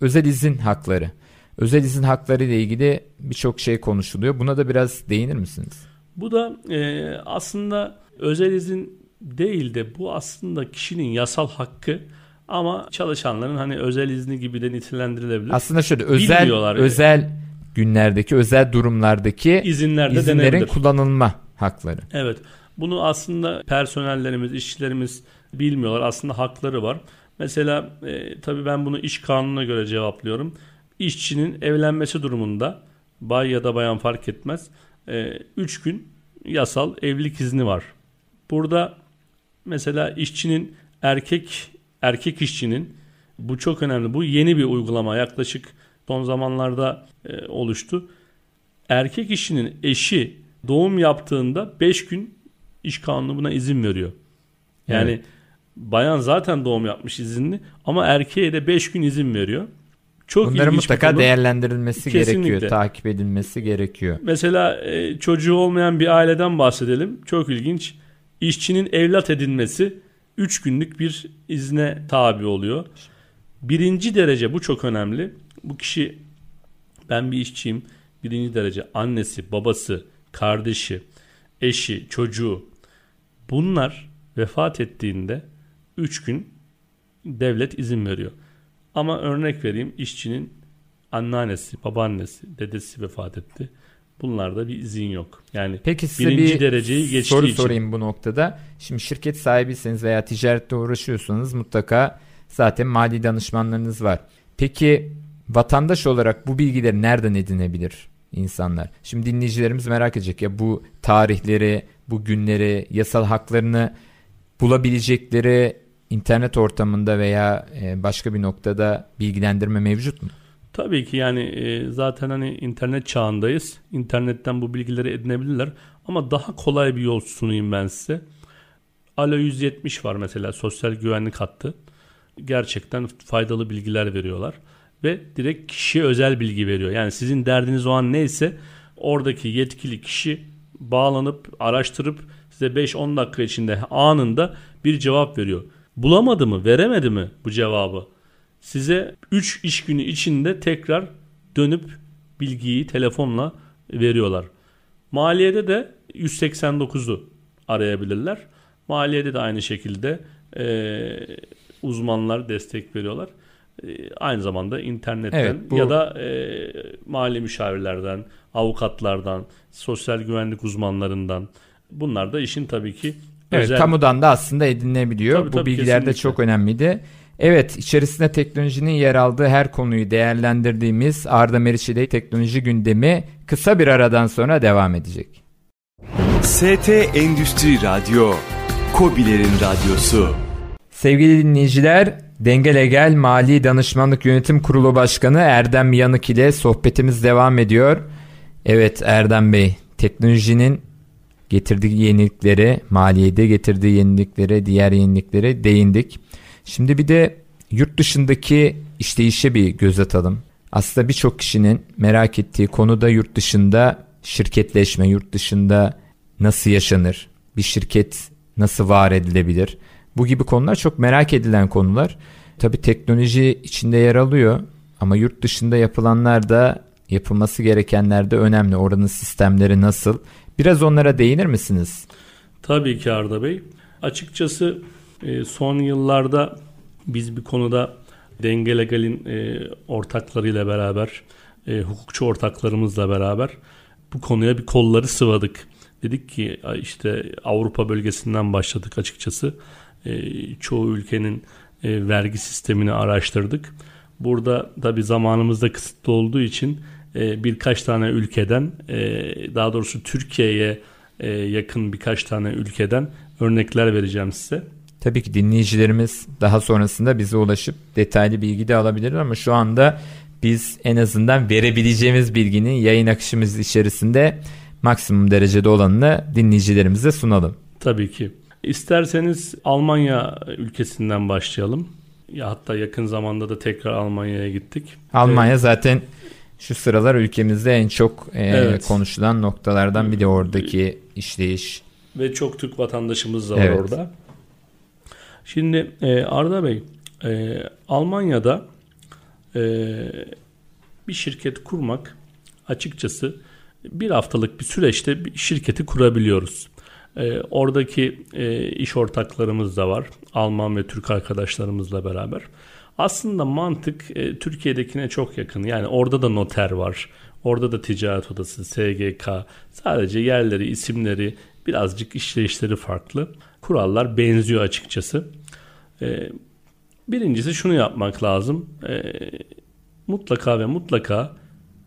özel izin hakları. Özel izin hakları ile ilgili birçok şey konuşuluyor. Buna da biraz değinir misiniz? Bu da e, aslında özel izin değil de bu aslında kişinin yasal hakkı ama çalışanların hani özel izni gibi de nitelendirilebilir. Aslında şöyle özel özel günlerdeki, özel durumlardaki İzinler de izinlerin denebilir. kullanılma hakları. Evet. Bunu aslında personellerimiz, işçilerimiz bilmiyorlar. Aslında hakları var. Mesela e, tabii ben bunu iş kanununa göre cevaplıyorum. İşçinin evlenmesi durumunda bay ya da bayan fark etmez. 3 gün yasal evlilik izni var. Burada mesela işçinin erkek erkek işçinin bu çok önemli. Bu yeni bir uygulama. Yaklaşık son zamanlarda e, oluştu. Erkek işçinin eşi doğum yaptığında 5 gün iş kanunu buna izin veriyor. Yani Evet. bayan zaten doğum yapmış izinli ama erkeğe de 5 gün izin veriyor. Çok Bunların mutlaka konu. değerlendirilmesi Kesinlikle. gerekiyor, takip edilmesi gerekiyor. Mesela e, çocuğu olmayan bir aileden bahsedelim. Çok ilginç. İşçinin evlat edinmesi 3 günlük bir izne tabi oluyor. Birinci derece bu çok önemli. Bu kişi ben bir işçiyim. Birinci derece annesi, babası, kardeşi, eşi, çocuğu bunlar vefat ettiğinde 3 gün devlet izin veriyor. Ama örnek vereyim işçinin anneannesi, babaannesi, dedesi vefat etti. Bunlarda bir izin yok. Yani Peki size birinci bir dereceyi geçtiği soru için. sorayım bu noktada. Şimdi şirket sahibiyseniz veya ticarette uğraşıyorsanız mutlaka zaten mali danışmanlarınız var. Peki vatandaş olarak bu bilgileri nereden edinebilir insanlar? Şimdi dinleyicilerimiz merak edecek ya bu tarihleri, bu günleri, yasal haklarını bulabilecekleri internet ortamında veya e, başka bir noktada bilgilendirme mevcut mu? Tabii ki yani e, zaten hani internet çağındayız. İnternetten bu bilgileri edinebilirler. Ama daha kolay bir yol sunayım ben size. Alo 170 var mesela sosyal güvenlik hattı. Gerçekten faydalı bilgiler veriyorlar. Ve direkt kişiye özel bilgi veriyor. Yani sizin derdiniz o an neyse oradaki yetkili kişi bağlanıp araştırıp size 5-10 dakika içinde anında bir cevap veriyor. Bulamadı mı, veremedi mi bu cevabı? Size 3 iş günü içinde tekrar dönüp bilgiyi telefonla veriyorlar. Maliyede de 189'u arayabilirler. Maliyede de aynı şekilde e, uzmanlar destek veriyorlar. E, aynı zamanda internetten Evet, bu- ya da e, mali müşavirlerden, avukatlardan, sosyal güvenlik uzmanlarından bunlar da işin tabii ki Evet, özel kamudan da aslında edinilebiliyor. Tabii, Bu tabii, bilgiler de kesinlikle. çok önemliydi. Evet, içerisinde teknolojinin yer aldığı her konuyu değerlendirdiğimiz Arda Meriç ile teknoloji gündemi kısa bir aradan sonra devam edecek. ST Endüstri Radyo, Kobilerin Radyosu. Sevgili dinleyiciler, Denge Gel Mali Danışmanlık Yönetim Kurulu Başkanı Erdem Yanık ile sohbetimiz devam ediyor. Evet Erdem Bey, teknolojinin getirdiği yenilikleri, maliyede getirdiği yeniliklere, diğer yeniliklere değindik. Şimdi bir de yurt dışındaki işleyişe bir göz atalım. Aslında birçok kişinin merak ettiği konu da yurt dışında şirketleşme, yurt dışında nasıl yaşanır? Bir şirket nasıl var edilebilir? Bu gibi konular çok merak edilen konular. Tabii teknoloji içinde yer alıyor ama yurt dışında yapılanlar da yapılması gerekenler de önemli. Oranın sistemleri nasıl? Biraz onlara değinir misiniz? Tabii ki Arda Bey. Açıkçası e, son yıllarda biz bir konuda Denge Legal'in e, ortaklarıyla beraber, e, hukukçu ortaklarımızla beraber bu konuya bir kolları sıvadık. Dedik ki işte Avrupa bölgesinden başladık açıkçası. Çoğu ülkenin vergi sistemini araştırdık. Burada da bir zamanımız da kısıtlı olduğu için birkaç tane ülkeden daha doğrusu Türkiye'ye yakın birkaç tane ülkeden örnekler vereceğim size. Tabii ki dinleyicilerimiz daha sonrasında bize ulaşıp detaylı bilgi de alabilirler ama şu anda biz en azından verebileceğimiz bilginin yayın akışımız içerisinde maksimum derecede olanını dinleyicilerimize sunalım. Tabii ki. İsterseniz Almanya ülkesinden başlayalım. Ya hatta yakın zamanda da tekrar Almanya'ya gittik. Almanya evet. zaten şu sıralar ülkemizde en çok e, evet. konuşulan noktalardan biri oradaki işleyiş. Ve çok Türk vatandaşımız da var evet. orada. Şimdi e, Arda Bey, e, Almanya'da e, bir şirket kurmak açıkçası bir haftalık bir süreçte bir şirketi kurabiliyoruz. E, oradaki e, iş ortaklarımız da var. Alman ve Türk arkadaşlarımızla beraber. Aslında mantık e, Türkiye'dekine çok yakın. Yani orada da noter var. Orada da ticaret odası, SGK. Sadece yerleri, isimleri, birazcık işleyişleri farklı. Kurallar benziyor açıkçası. E, birincisi şunu yapmak lazım. E, mutlaka ve mutlaka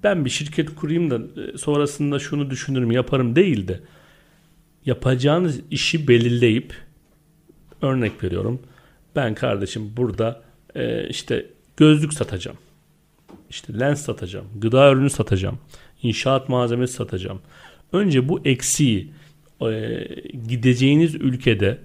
ben bir şirket kurayım da e, sonrasında şunu düşünürüm yaparım değil de yapacağınız işi belirleyip örnek veriyorum. Ben kardeşim burada e, işte gözlük satacağım. İşte lens satacağım. Gıda ürünü satacağım. inşaat malzemesi satacağım. Önce bu eksiği e, gideceğiniz ülkede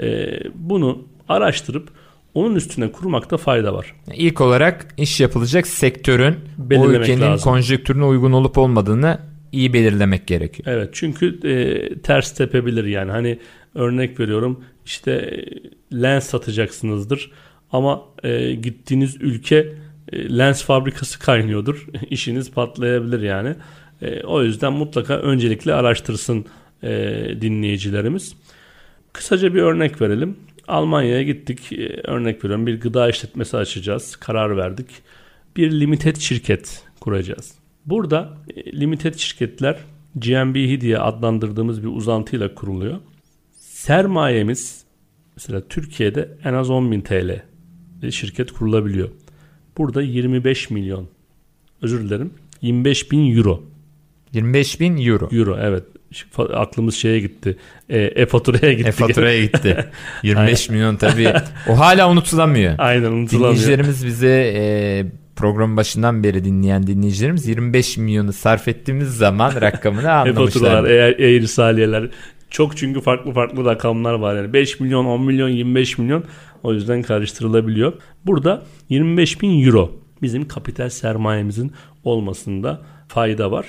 e, bunu araştırıp onun üstüne kurmakta fayda var. İlk olarak iş yapılacak sektörün o ülkenin lazım. konjonktürüne uygun olup olmadığını iyi belirlemek gerekiyor. Evet çünkü e, ters tepebilir yani hani örnek veriyorum işte e, lens satacaksınızdır ama e, gittiğiniz ülke e, lens fabrikası kaynıyordur işiniz patlayabilir yani e, o yüzden mutlaka öncelikle araştırsın e, dinleyicilerimiz. Kısaca bir örnek verelim. Almanya'ya gittik. E, örnek veriyorum bir gıda işletmesi açacağız. Karar verdik. Bir limited şirket kuracağız. Burada e, limited şirketler GmbH diye adlandırdığımız bir uzantıyla kuruluyor. Sermayemiz mesela Türkiye'de en az 10.000 TL şirket kurulabiliyor. Burada 25 milyon özür dilerim 25 bin euro. 25 bin euro. Euro evet aklımız şeye gitti. E, e-faturaya gitti. E-faturaya gitti. 25 milyon tabii. O hala unutulamıyor. Aynen unutulamıyor. Dinleyicilerimiz bize e, programın başından beri dinleyen dinleyicilerimiz 25 milyonu sarf ettiğimiz zaman rakamını anlamışlar. E-faturalar, e-irsaliyeler çok çünkü farklı farklı rakamlar var. Yani 5 milyon, 10 milyon, 25 milyon o yüzden karıştırılabiliyor. Burada 25 bin euro bizim kapital sermayemizin olmasında fayda var.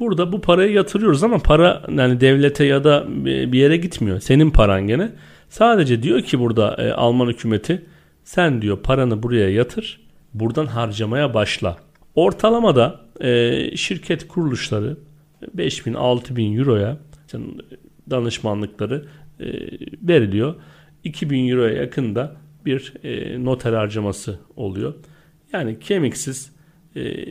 Burada bu parayı yatırıyoruz ama para yani devlete ya da bir yere gitmiyor. Senin paran gene. Sadece diyor ki burada e, Alman hükümeti sen diyor paranı buraya yatır. Buradan harcamaya başla. Ortalamada e, şirket kuruluşları 5 bin 6 bin euroya danışmanlıkları e, veriliyor. 2000 euroya yakında bir e, noter harcaması oluyor. Yani kemiksiz e,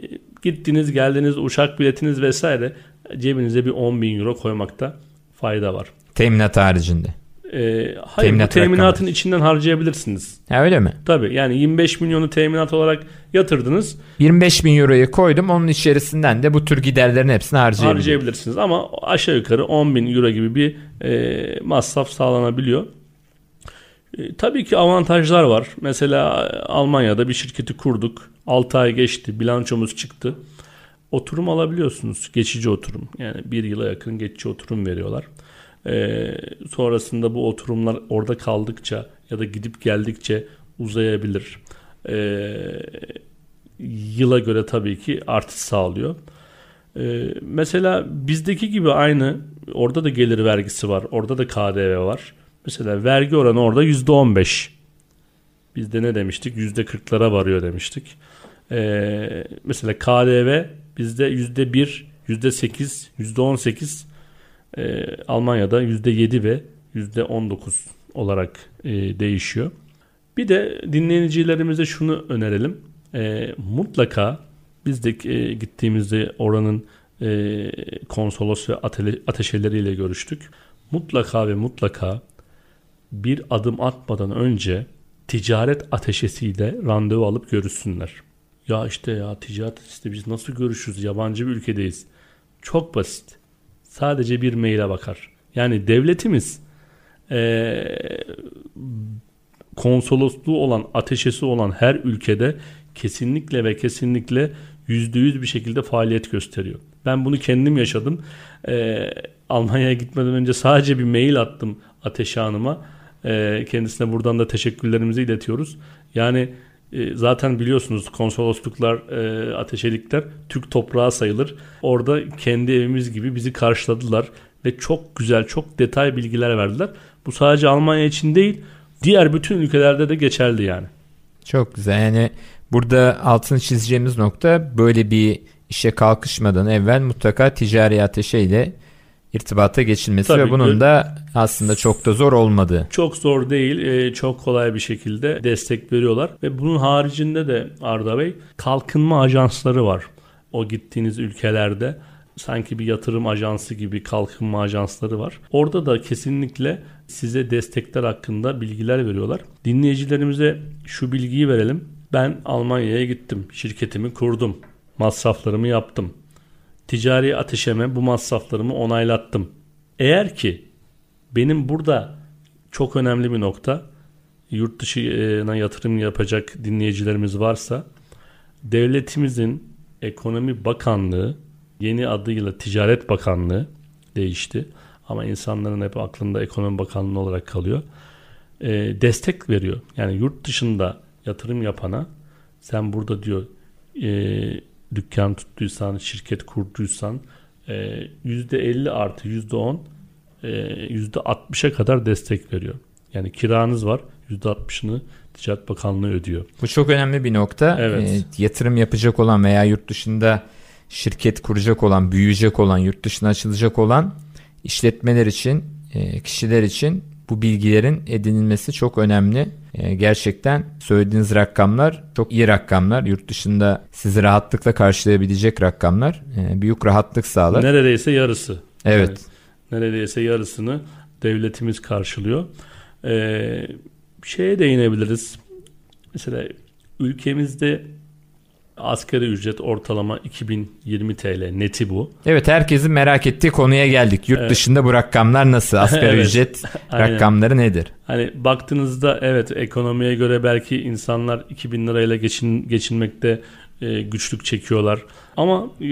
gittiniz geldiniz uçak biletiniz vesaire cebinize bir 10 bin euro koymakta fayda var. Teminat haricinde. E, hayır teminat teminatın rakamı. içinden harcayabilirsiniz. Ha öyle mi? Tabii yani 25 milyonu teminat olarak yatırdınız. 25 bin euroyu koydum onun içerisinden de bu tür giderlerin hepsini harcayabilirsiniz. Harcayabilirsiniz ama aşağı yukarı 10 bin euro gibi bir e, masraf sağlanabiliyor. E, tabii ki avantajlar var. Mesela e, Almanya'da bir şirketi kurduk. 6 ay geçti. Bilançomuz çıktı. Oturum alabiliyorsunuz. Geçici oturum. Yani bir yıla yakın geçici oturum veriyorlar. Ee, sonrasında bu oturumlar orada kaldıkça ya da gidip geldikçe uzayabilir. Ee, yıla göre tabii ki artış sağlıyor. Ee, mesela bizdeki gibi aynı orada da gelir vergisi var. Orada da KDV var. Mesela vergi oranı orada %15. Biz de ne demiştik? %40'lara varıyor demiştik. Ee, mesela KDV bizde %1, %8, %18 e, Almanya'da %7 ve %19 olarak e, değişiyor. Bir de dinleyicilerimize şunu önerelim. E, mutlaka biz de e, gittiğimizde oranın e, konsolos ve ate- ateşeleriyle görüştük. Mutlaka ve mutlaka bir adım atmadan önce ticaret ateşesiyle randevu alıp görüşsünler. Ya işte ya ticaret işte biz nasıl görüşürüz yabancı bir ülkedeyiz. Çok basit. Sadece bir maile bakar. Yani devletimiz ee, konsolosluğu olan, ateşesi olan her ülkede kesinlikle ve kesinlikle yüzde yüz bir şekilde faaliyet gösteriyor. Ben bunu kendim yaşadım. Ee, Almanya'ya gitmeden önce sadece bir mail attım Ateşe Hanım'a. Ee, kendisine buradan da teşekkürlerimizi iletiyoruz. Yani e, zaten biliyorsunuz konsolosluklar, e, ateşelikler Türk toprağı sayılır. Orada kendi evimiz gibi bizi karşıladılar ve çok güzel, çok detay bilgiler verdiler. Bu sadece Almanya için değil, diğer bütün ülkelerde de geçerli yani. Çok güzel. Yani burada altını çizeceğimiz nokta böyle bir işe kalkışmadan evvel mutlaka ticari ateşeyle irtibata geçilmesi Tabii, ve bunun da aslında çok da zor olmadığı. Çok zor değil, e, çok kolay bir şekilde destek veriyorlar ve bunun haricinde de Arda Bey kalkınma ajansları var. O gittiğiniz ülkelerde sanki bir yatırım ajansı gibi kalkınma ajansları var. Orada da kesinlikle size destekler hakkında bilgiler veriyorlar. Dinleyicilerimize şu bilgiyi verelim. Ben Almanya'ya gittim. Şirketimi kurdum. Masraflarımı yaptım. Ticari ateşeme bu masraflarımı onaylattım. Eğer ki benim burada çok önemli bir nokta yurt dışına yatırım yapacak dinleyicilerimiz varsa devletimizin ekonomi bakanlığı yeni adıyla ticaret bakanlığı değişti. Ama insanların hep aklında ekonomi bakanlığı olarak kalıyor. E, destek veriyor. Yani yurt dışında yatırım yapana sen burada diyor e, dükkan tuttuysan şirket kurduysan e, %50 artı %10 %60'a kadar destek veriyor. Yani kiranız var %60'ını Ticaret Bakanlığı ödüyor. Bu çok önemli bir nokta. Evet. E, yatırım yapacak olan veya yurt dışında şirket kuracak olan, büyüyecek olan, yurt dışına açılacak olan işletmeler için, e, kişiler için bu bilgilerin edinilmesi çok önemli. E, gerçekten söylediğiniz rakamlar çok iyi rakamlar. Yurt dışında sizi rahatlıkla karşılayabilecek rakamlar. E, büyük rahatlık sağlar. Neredeyse yarısı. Evet. Yani neredeyse yarısını devletimiz karşılıyor. Ee, şeye değinebiliriz. Mesela ülkemizde asgari ücret ortalama 2020 TL neti bu. Evet herkesin merak ettiği konuya geldik. Yurt Evet. dışında bu rakamlar nasıl? Asgari Evet. ücret rakamları nedir? Hani baktığınızda evet ekonomiye göre belki insanlar 2000 lirayla geçin, geçinmekte e, güçlük çekiyorlar. Ama e,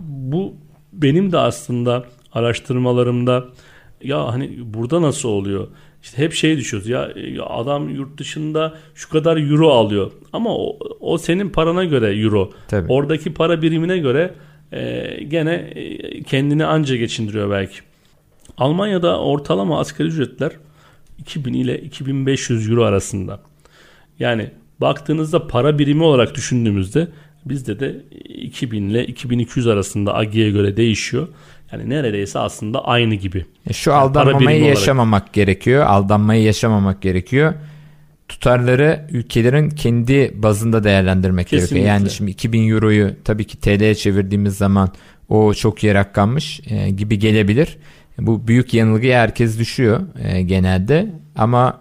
bu benim de aslında araştırmalarımda ya hani burada nasıl oluyor? İşte hep şey düşüyoruz ya, ya adam yurt dışında şu kadar euro alıyor ama o, o senin parana göre euro. Tabii. Oradaki para birimine göre e, gene e, kendini anca geçindiriyor belki. Almanya'da ortalama asgari ücretler 2000 ile 2500 euro arasında. Yani baktığınızda para birimi olarak düşündüğümüzde bizde de 2000 ile 2200 arasında AG'ye göre değişiyor. Yani neredeyse aslında aynı gibi. E, Şu Yani aldanmamayı birimi olarak. yaşamamak gerekiyor. Aldanmayı yaşamamak gerekiyor. Tutarları ülkelerin kendi bazında değerlendirmek Kesinlikle. gerekiyor. Yani şimdi 2000 euroyu tabii ki TL'ye çevirdiğimiz zaman o çok iyi rakammış e, gibi gelebilir. Bu büyük yanılgıya herkes düşüyor e, genelde ama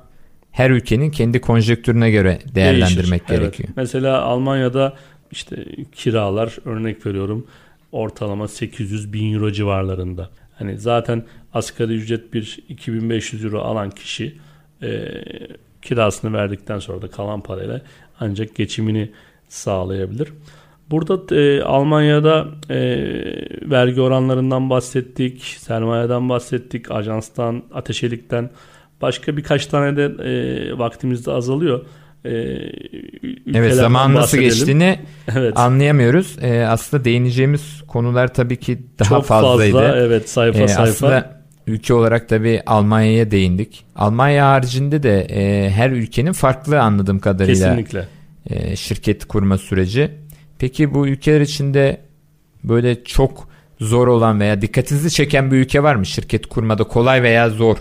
her ülkenin kendi konjektürüne göre değerlendirmek Değişir. gerekiyor. Evet. Mesela Almanya'da işte kiralar örnek veriyorum ortalama 800 bin euro civarlarında. Hani zaten asgari ücret bir 2500 euro alan kişi e, kirasını verdikten sonra da kalan parayla ancak geçimini sağlayabilir. Burada e, Almanya'da e, vergi oranlarından bahsettik, sermayeden bahsettik, ajanstan, ateşelikten başka birkaç tane de e, vaktimizde azalıyor. E, Evet zaman nasıl bahsedelim. geçtiğini Evet. anlayamıyoruz. E, aslında değineceğimiz konular tabii ki daha Çok fazlaydı. fazla evet sayfa Ee, sayfa. Aslında ülke olarak tabii Almanya'ya değindik. Almanya haricinde de e, her ülkenin farklı anladığım kadarıyla Kesinlikle. e, şirket kurma süreci. Peki bu ülkeler içinde böyle çok zor olan veya dikkatinizi çeken bir ülke var mı? Şirket kurmada kolay veya zor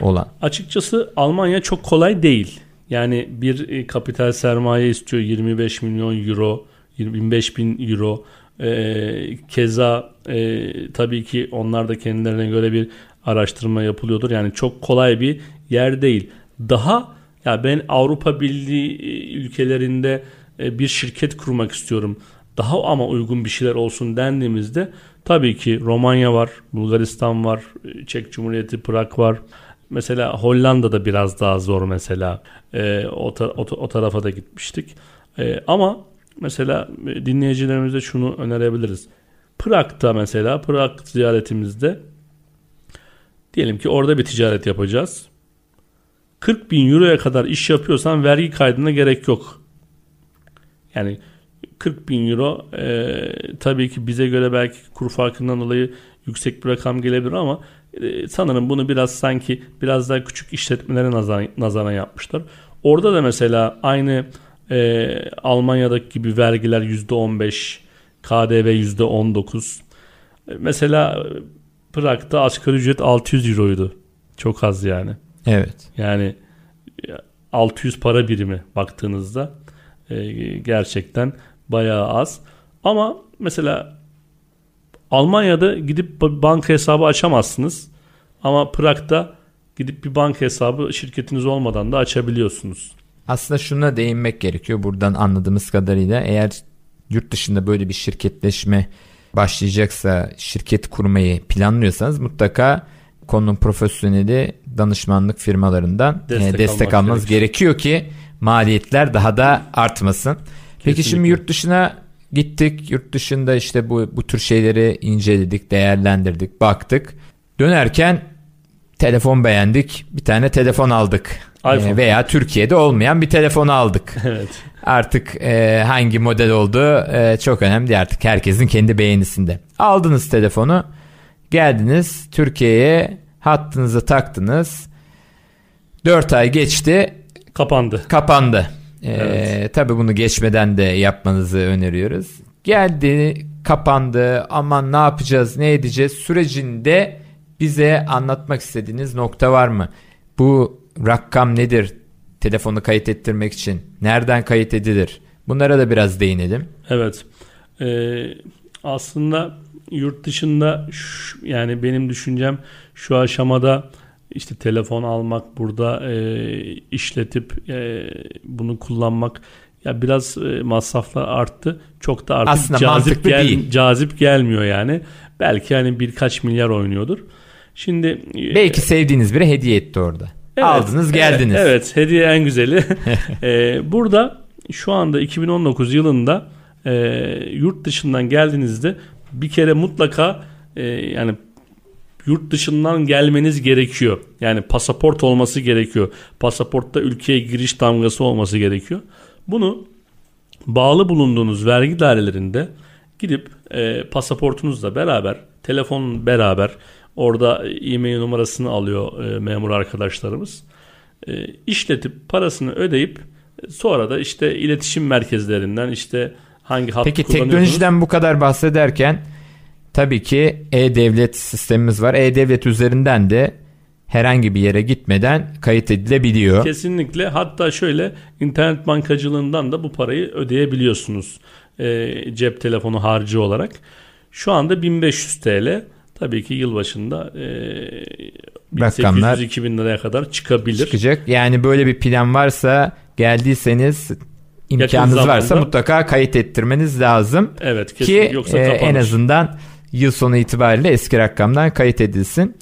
olan. Açıkçası Almanya çok kolay değil. Yani bir e, kapital sermaye istiyor 25 milyon euro, 25 bin euro. Ee, keza e, tabii ki onlar da kendilerine göre bir araştırma yapılıyordur. Yani çok kolay bir yer değil. Daha ya ben Avrupa Birliği e, ülkelerinde e, bir şirket kurmak istiyorum. Daha ama uygun bir şeyler olsun dendiğimizde tabii ki Romanya var, Bulgaristan var, e, Çek Cumhuriyeti, Prag var. Mesela Hollanda'da biraz daha zor mesela. E, o, ta- o, o tarafa da gitmiştik. E, ama mesela e, dinleyicilerimize şunu önerebiliriz. Prag'da mesela Prag ziyaretimizde diyelim ki orada bir ticaret yapacağız. 40 bin euroya kadar iş yapıyorsan vergi kaydına gerek yok. Yani 40 bin euro e, tabii ki bize göre belki kur farkından dolayı yüksek bir rakam gelebilir ama e, sanırım bunu biraz sanki biraz daha küçük işletmelere nazar, nazaran yapmışlar. Orada da mesela aynı e, Almanya'daki gibi vergiler %15, KDV %19. E, mesela e, Prag'da asgari ücret 600 euroydu. Çok az yani. Evet. Yani e, 600 para birimi baktığınızda e, gerçekten bayağı az. Ama mesela Almanya'da gidip ba- banka hesabı açamazsınız. Ama Prag'da gidip bir banka hesabı şirketiniz olmadan da açabiliyorsunuz. Aslında şuna değinmek gerekiyor buradan anladığımız kadarıyla eğer yurt dışında böyle bir şirketleşme başlayacaksa şirket kurmayı planlıyorsanız mutlaka konunun profesyoneli danışmanlık firmalarından Destek e, destek, almanız gerekiyor ki maliyetler daha da artmasın. Peki şimdi yurt dışına gittik. Yurt dışında işte bu bu tür şeyleri inceledik, değerlendirdik, baktık. Dönerken telefon beğendik. Bir tane telefon aldık. iPhone. E, veya Türkiye'de olmayan bir telefon aldık. Evet. Artık e, hangi model olduğu e, çok önemli değil artık herkesin kendi beğenisinde. Aldınız telefonu, geldiniz Türkiye'ye, hattınızı taktınız. 4 ay geçti, Kapandı. kapandı. E, Evet. Tabii bunu geçmeden de yapmanızı öneriyoruz. Geldi, kapandı, aman ne yapacağız, ne edeceğiz sürecinde bize anlatmak istediğiniz nokta var mı? Bu rakam nedir? Telefonu kayıt ettirmek için nereden kayıt edilir? Bunlara da biraz değinelim. Evet. Ee, aslında yurt dışında şu- yani benim düşüncem şu aşamada işte telefon almak burada e, işletip e, bunu kullanmak ya biraz e, masraflar arttı. Çok da artık Aslında cazip gel- değil. cazip gelmiyor yani. Belki hani birkaç milyar oynuyordur. Şimdi e, Belki sevdiğiniz biri hediye etti orada. Evet, Aldınız geldiniz. Evet, evet, hediye en güzeli. Ee, burada şu anda 2019 yılında e, yurt dışından geldiğinizde bir kere mutlaka e, yani yurt dışından gelmeniz gerekiyor. Yani pasaport olması gerekiyor. Pasaportta ülkeye giriş damgası olması gerekiyor. Bunu bağlı bulunduğunuz vergi dairelerinde gidip e, pasaportunuzla beraber, telefon beraber orada e-mail numarasını alıyor e, memur arkadaşlarımız. E, işletip parasını ödeyip sonra da işte iletişim merkezlerinden işte hangi hattı Peki teknolojiden bu kadar bahsederken tabii ki e-devlet sistemimiz var. E-devlet üzerinden de herhangi bir yere gitmeden kayıt edilebiliyor. Kesinlikle. Hatta şöyle internet bankacılığından da bu parayı ödeyebiliyorsunuz. E, cep telefonu harcı olarak. Şu anda 1500 TL. Tabii ki yılbaşında e, Rakamlar 1800-2000 liraya kadar çıkabilir. çıkacak. Yani böyle bir plan varsa geldiyseniz imkanınız varsa mutlaka kayıt ettirmeniz lazım. Evet kesinlikle. Ki Yoksa e, kapanır. en azından yıl sonu itibariyle eski rakamdan kayıt edilsin.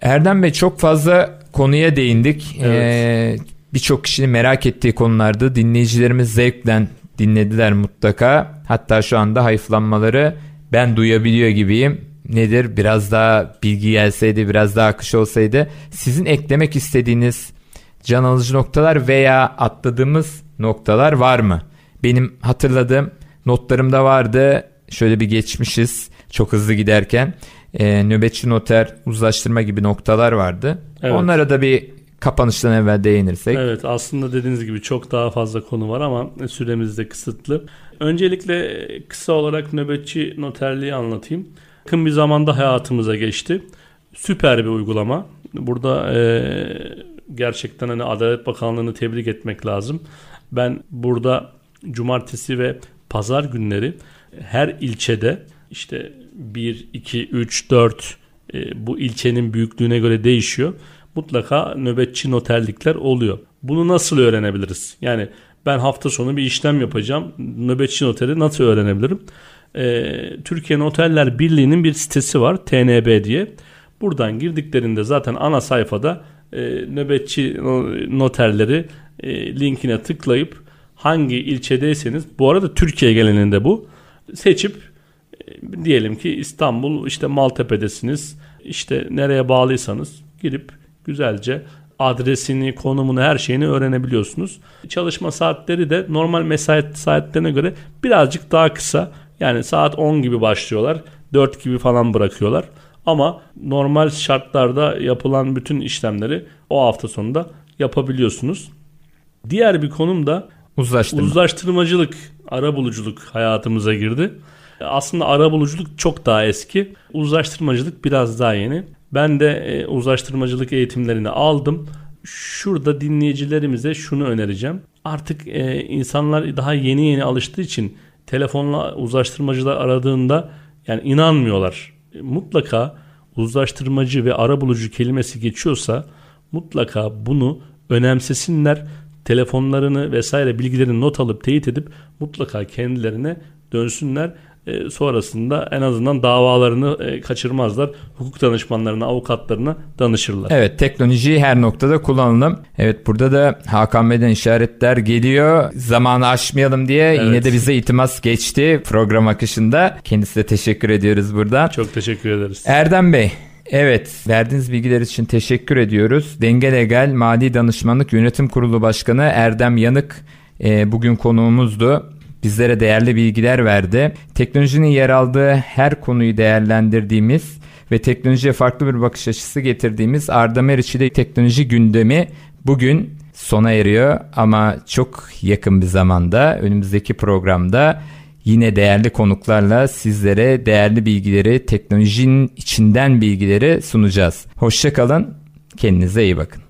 Erdem Bey çok fazla konuya değindik. Evet. E, Birçok kişinin merak ettiği konulardı. Dinleyicilerimiz zevkle dinlediler mutlaka. Hatta şu anda hayıflanmaları ben duyabiliyor gibiyim. Nedir? Biraz daha bilgi gelseydi, biraz daha akış olsaydı. Sizin eklemek istediğiniz can alıcı noktalar veya atladığımız noktalar var mı? Benim hatırladığım notlarımda vardı. Şöyle bir geçmişiz çok hızlı giderken. e, nöbetçi noter, uzlaştırma gibi noktalar vardı. Evet. Onlara da bir kapanıştan evvel değinirsek. Evet aslında dediğiniz gibi çok daha fazla konu var ama süremiz de kısıtlı. Öncelikle kısa olarak nöbetçi noterliği anlatayım. Yakın bir zamanda hayatımıza geçti. Süper bir uygulama. Burada e, gerçekten hani Adalet Bakanlığı'nı tebrik etmek lazım. Ben burada cumartesi ve pazar günleri her ilçede işte 1, 2, 3, 4 e, bu ilçenin büyüklüğüne göre değişiyor. Mutlaka nöbetçi noterlikler oluyor. Bunu nasıl öğrenebiliriz? Yani ben hafta sonu bir işlem yapacağım. Nöbetçi noteri nasıl öğrenebilirim? Ee, Türkiye Noterler Birliği'nin bir sitesi var TNB diye. Buradan girdiklerinde zaten ana sayfada e, nöbetçi noterleri e, linkine tıklayıp hangi ilçedeyseniz bu arada Türkiye geleninde bu seçip e, diyelim ki İstanbul işte Maltepe'desiniz işte nereye bağlıysanız girip güzelce adresini, konumunu, her şeyini öğrenebiliyorsunuz. Çalışma saatleri de normal mesai saatlerine göre birazcık daha kısa. Yani saat 10 gibi başlıyorlar. 4 gibi falan bırakıyorlar. Ama normal şartlarda yapılan bütün işlemleri o hafta sonunda yapabiliyorsunuz. Diğer bir konum da Uzlaştırma. uzlaştırmacılık, arabuluculuk hayatımıza girdi. Aslında arabuluculuk çok daha eski. Uzlaştırmacılık biraz daha yeni. Ben de e, uzlaştırmacılık eğitimlerini aldım. Şurada dinleyicilerimize şunu önereceğim. Artık e, insanlar daha yeni yeni alıştığı için telefonla uzlaştırmacılar aradığında yani inanmıyorlar. Mutlaka uzlaştırmacı ve arabulucu kelimesi geçiyorsa mutlaka bunu önemsesinler. Telefonlarını vesaire bilgilerini not alıp teyit edip mutlaka kendilerine dönsünler e, sonrasında en azından davalarını e, kaçırmazlar. Hukuk danışmanlarına, avukatlarına danışırlar. Evet teknolojiyi her noktada kullanalım. Evet burada da Hakan Bey'den işaretler geliyor. Zamanı aşmayalım diye evet. yine de bize itimas geçti program akışında. Kendisine teşekkür ediyoruz buradan. Çok teşekkür ederiz. Erdem Bey Evet, verdiğiniz bilgiler için teşekkür ediyoruz. Denge Legal Mali Danışmanlık Yönetim Kurulu Başkanı Erdem Yanık e, bugün konuğumuzdu bizlere değerli bilgiler verdi. Teknolojinin yer aldığı her konuyu değerlendirdiğimiz ve teknolojiye farklı bir bakış açısı getirdiğimiz Arda Meriç ile teknoloji gündemi bugün sona eriyor ama çok yakın bir zamanda önümüzdeki programda yine değerli konuklarla sizlere değerli bilgileri, teknolojinin içinden bilgileri sunacağız. Hoşçakalın, kendinize iyi bakın.